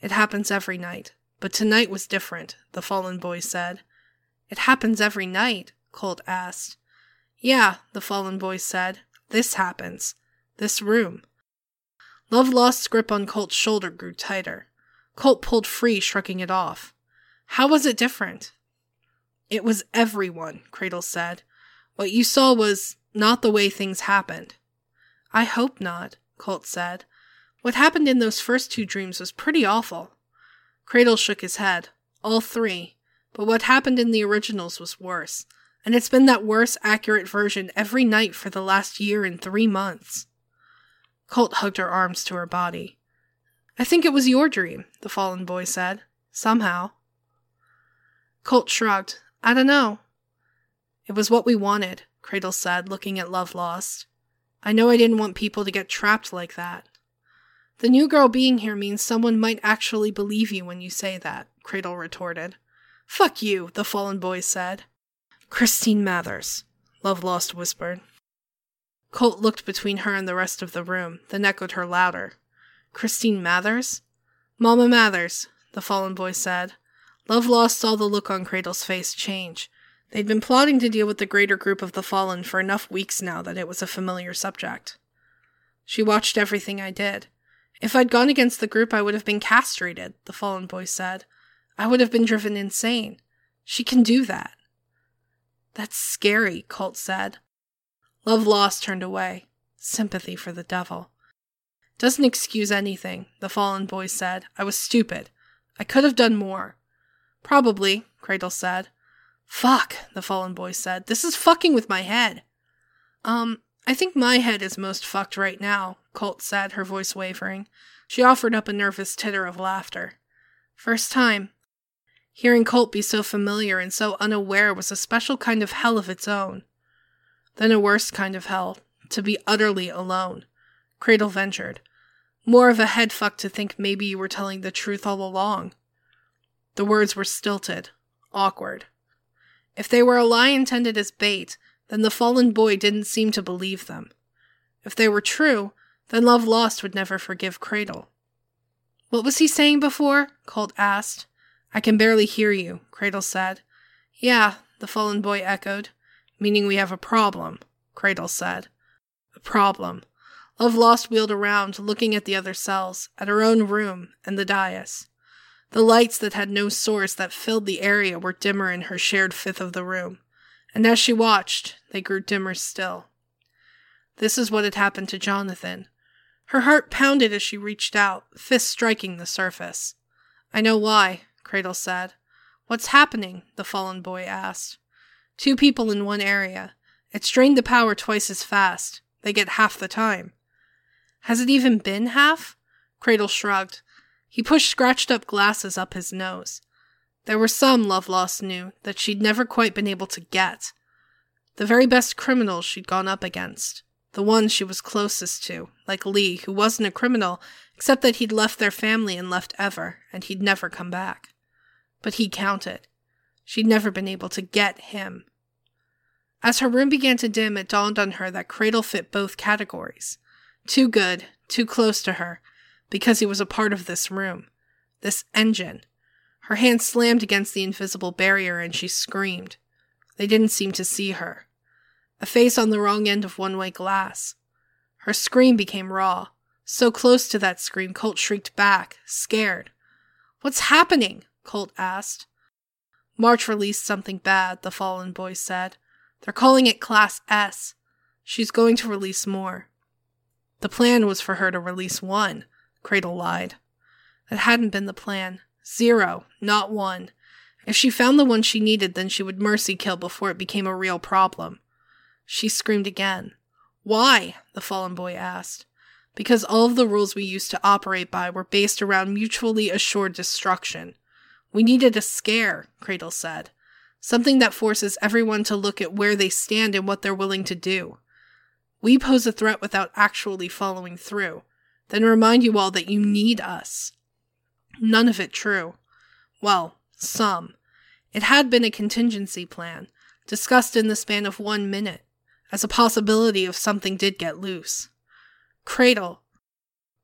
It happens every night, but tonight was different, the fallen boy said. It happens every night, Colt asked. Yeah, the fallen boy said. This happens. This room. Love Lost's grip on Colt's shoulder grew tighter. Colt pulled free, shrugging it off. How was it different? It was everyone, Cradle said. What you saw was not the way things happened. I hope not, Colt said. What happened in those first two dreams was pretty awful. Cradle shook his head. All three. But what happened in the originals was worse. And it's been that worse, accurate version every night for the last year and three months. Colt hugged her arms to her body. I think it was your dream, the fallen boy said. Somehow. Colt shrugged. I don't know. It was what we wanted, Cradle said, looking at Love Lost. I know I didn't want people to get trapped like that. The new girl being here means someone might actually believe you when you say that, Cradle retorted. Fuck you, the fallen boy said. Christine Mathers, Love Lost whispered. Colt looked between her and the rest of the room, then echoed her louder. Christine Mathers? Mama Mathers, the fallen boy said. Love Lost saw the look on Cradle's face change. They'd been plotting to deal with the greater group of the fallen for enough weeks now that it was a familiar subject. She watched everything I did. If I'd gone against the group, I would have been castrated, the fallen boy said. I would have been driven insane. She can do that. That's scary, Colt said. Love Lost turned away. Sympathy for the devil. Doesn't excuse anything, the fallen boy said. I was stupid. I could have done more. Probably, Cradle said. Fuck, the fallen boy said. This is fucking with my head. Um, I think my head is most fucked right now, Colt said, her voice wavering. She offered up a nervous titter of laughter. First time. Hearing Colt be so familiar and so unaware was a special kind of hell of its own. Then a worse kind of hell, to be utterly alone. Cradle ventured. More of a head fuck to think maybe you were telling the truth all along. The words were stilted, awkward. If they were a lie intended as bait, then the fallen boy didn't seem to believe them. If they were true, then Love Lost would never forgive Cradle. What was he saying before? Colt asked. I can barely hear you, Cradle said. Yeah, the fallen boy echoed. Meaning we have a problem, Cradle said. A problem. Love Lost wheeled around, looking at the other cells, at her own room, and the dais. The lights that had no source that filled the area were dimmer in her shared fifth of the room, and as she watched, they grew dimmer still. This is what had happened to Jonathan. Her heart pounded as she reached out, fist striking the surface. I know why, Cradle said. What's happening? the fallen boy asked. Two people in one area. It's drained the power twice as fast. They get half the time. Has it even been half? Cradle shrugged. He pushed scratched up glasses up his nose. There were some, Love Lost knew, that she'd never quite been able to get. The very best criminals she'd gone up against. The ones she was closest to, like Lee, who wasn't a criminal, except that he'd left their family and left ever, and he'd never come back. But he counted. She'd never been able to get him. As her room began to dim, it dawned on her that Cradle fit both categories. Too good, too close to her, because he was a part of this room, this engine. Her hand slammed against the invisible barrier and she screamed. They didn't seem to see her. A face on the wrong end of one way glass. Her scream became raw. So close to that scream, Colt shrieked back, scared. What's happening? Colt asked. March released something bad, the fallen boy said. They're calling it Class S. She's going to release more. The plan was for her to release one, Cradle lied. That hadn't been the plan. Zero, not one. If she found the one she needed, then she would mercy kill before it became a real problem. She screamed again. Why? the fallen boy asked. Because all of the rules we used to operate by were based around mutually assured destruction. We needed a scare, Cradle said. Something that forces everyone to look at where they stand and what they're willing to do. We pose a threat without actually following through then remind you all that you need us. None of it true. Well, some. It had been a contingency plan, discussed in the span of one minute, as a possibility if something did get loose. Cradle,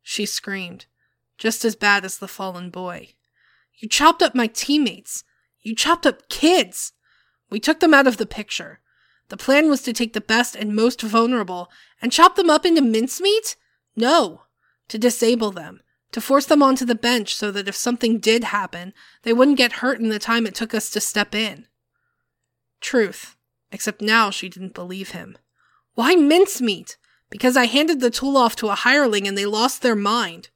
she screamed, just as bad as the fallen boy. You chopped up my teammates. You chopped up kids. We took them out of the picture. The plan was to take the best and most vulnerable and chop them up into mincemeat? No. To disable them. To force them onto the bench so that if something did happen, they wouldn't get hurt in the time it took us to step in. Truth. Except now she didn't believe him. Why mincemeat? Because I handed the tool off to a hireling and they lost their mind.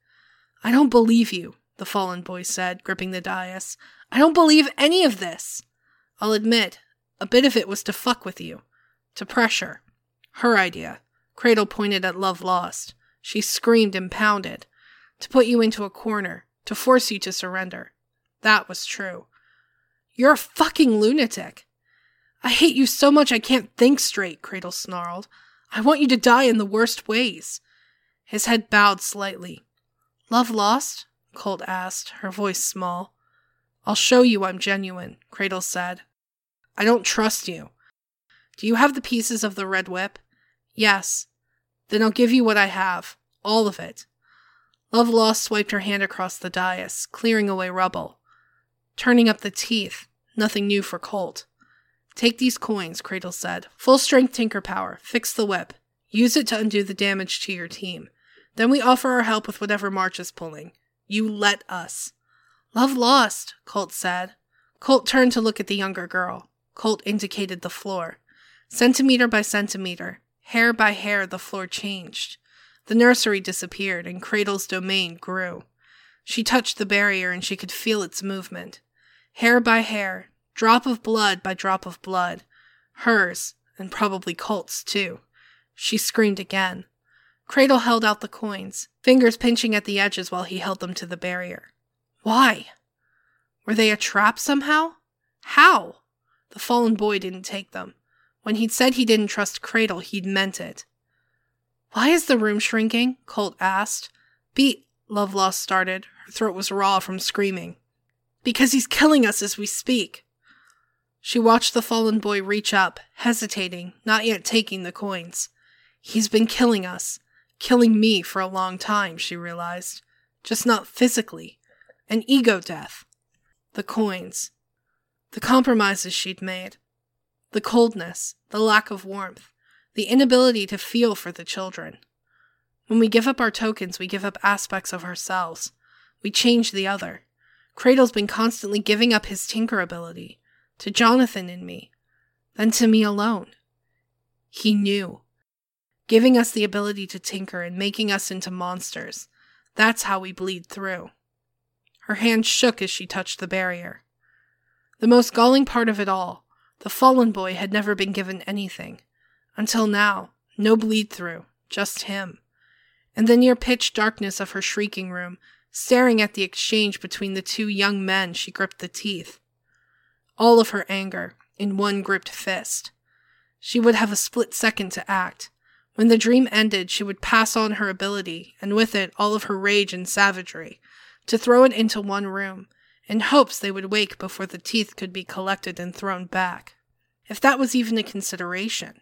I don't believe you, the fallen boy said, gripping the dais. I don't believe any of this. I'll admit, a bit of it was to fuck with you. To pressure. Her idea. Cradle pointed at Love Lost. She screamed and pounded. To put you into a corner. To force you to surrender. That was true. You're a fucking lunatic. I hate you so much I can't think straight, Cradle snarled. I want you to die in the worst ways. His head bowed slightly. Love lost? Colt asked, her voice small. I'll show you I'm genuine, Cradle said. I don't trust you. Do you have the pieces of the red whip? Yes. Then I'll give you what I have. All of it. Love Lost swiped her hand across the dais, clearing away rubble. Turning up the teeth. Nothing new for Colt. Take these coins, Cradle said. Full strength tinker power. Fix the whip. Use it to undo the damage to your team. Then we offer our help with whatever March is pulling. You let us. Love lost, Colt said. Colt turned to look at the younger girl. Colt indicated the floor. Centimeter by centimeter, hair by hair, the floor changed. The nursery disappeared, and Cradle's domain grew. She touched the barrier, and she could feel its movement. Hair by hair, drop of blood by drop of blood. Hers, and probably Colt's, too. She screamed again. Cradle held out the coins, fingers pinching at the edges while he held them to the barrier. Why? Were they a trap somehow? How? The fallen boy didn't take them. When he'd said he didn't trust Cradle, he'd meant it. Why is the room shrinking? Colt asked. Beat, Love Lost started. Her throat was raw from screaming. Because he's killing us as we speak. She watched the fallen boy reach up, hesitating, not yet taking the coins. He's been killing us, killing me for a long time, she realized. Just not physically. An ego death. The coins. The compromises she'd made. The coldness, the lack of warmth, the inability to feel for the children. When we give up our tokens, we give up aspects of ourselves. We change the other. Cradle's been constantly giving up his tinker ability to Jonathan and me, then to me alone. He knew. Giving us the ability to tinker and making us into monsters. That's how we bleed through. Her hand shook as she touched the barrier. The most galling part of it all, the fallen boy had never been given anything. Until now, no bleed through, just him. In the near pitch darkness of her shrieking room, staring at the exchange between the two young men, she gripped the teeth. All of her anger, in one gripped fist. She would have a split second to act. When the dream ended, she would pass on her ability, and with it all of her rage and savagery, to throw it into one room, in hopes they would wake before the teeth could be collected and thrown back. If that was even a consideration.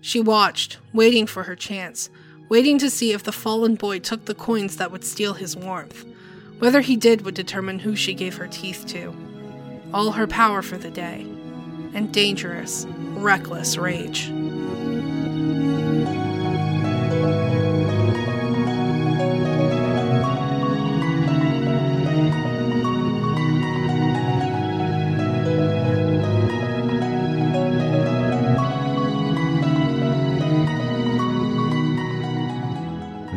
She watched, waiting for her chance, waiting to see if the fallen boy took the coins that would steal his warmth. Whether he did would determine who she gave her teeth to. All her power for the day. And dangerous, reckless rage.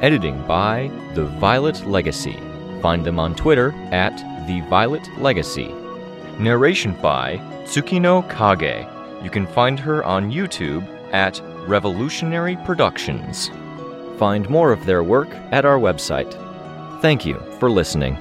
Editing by The Violet Legacy. Find them on Twitter at The Violet Legacy. Narration by Tsukino Kage. You can find her on YouTube at Revolutionary Productions. Find more of their work at our website. Thank you for listening.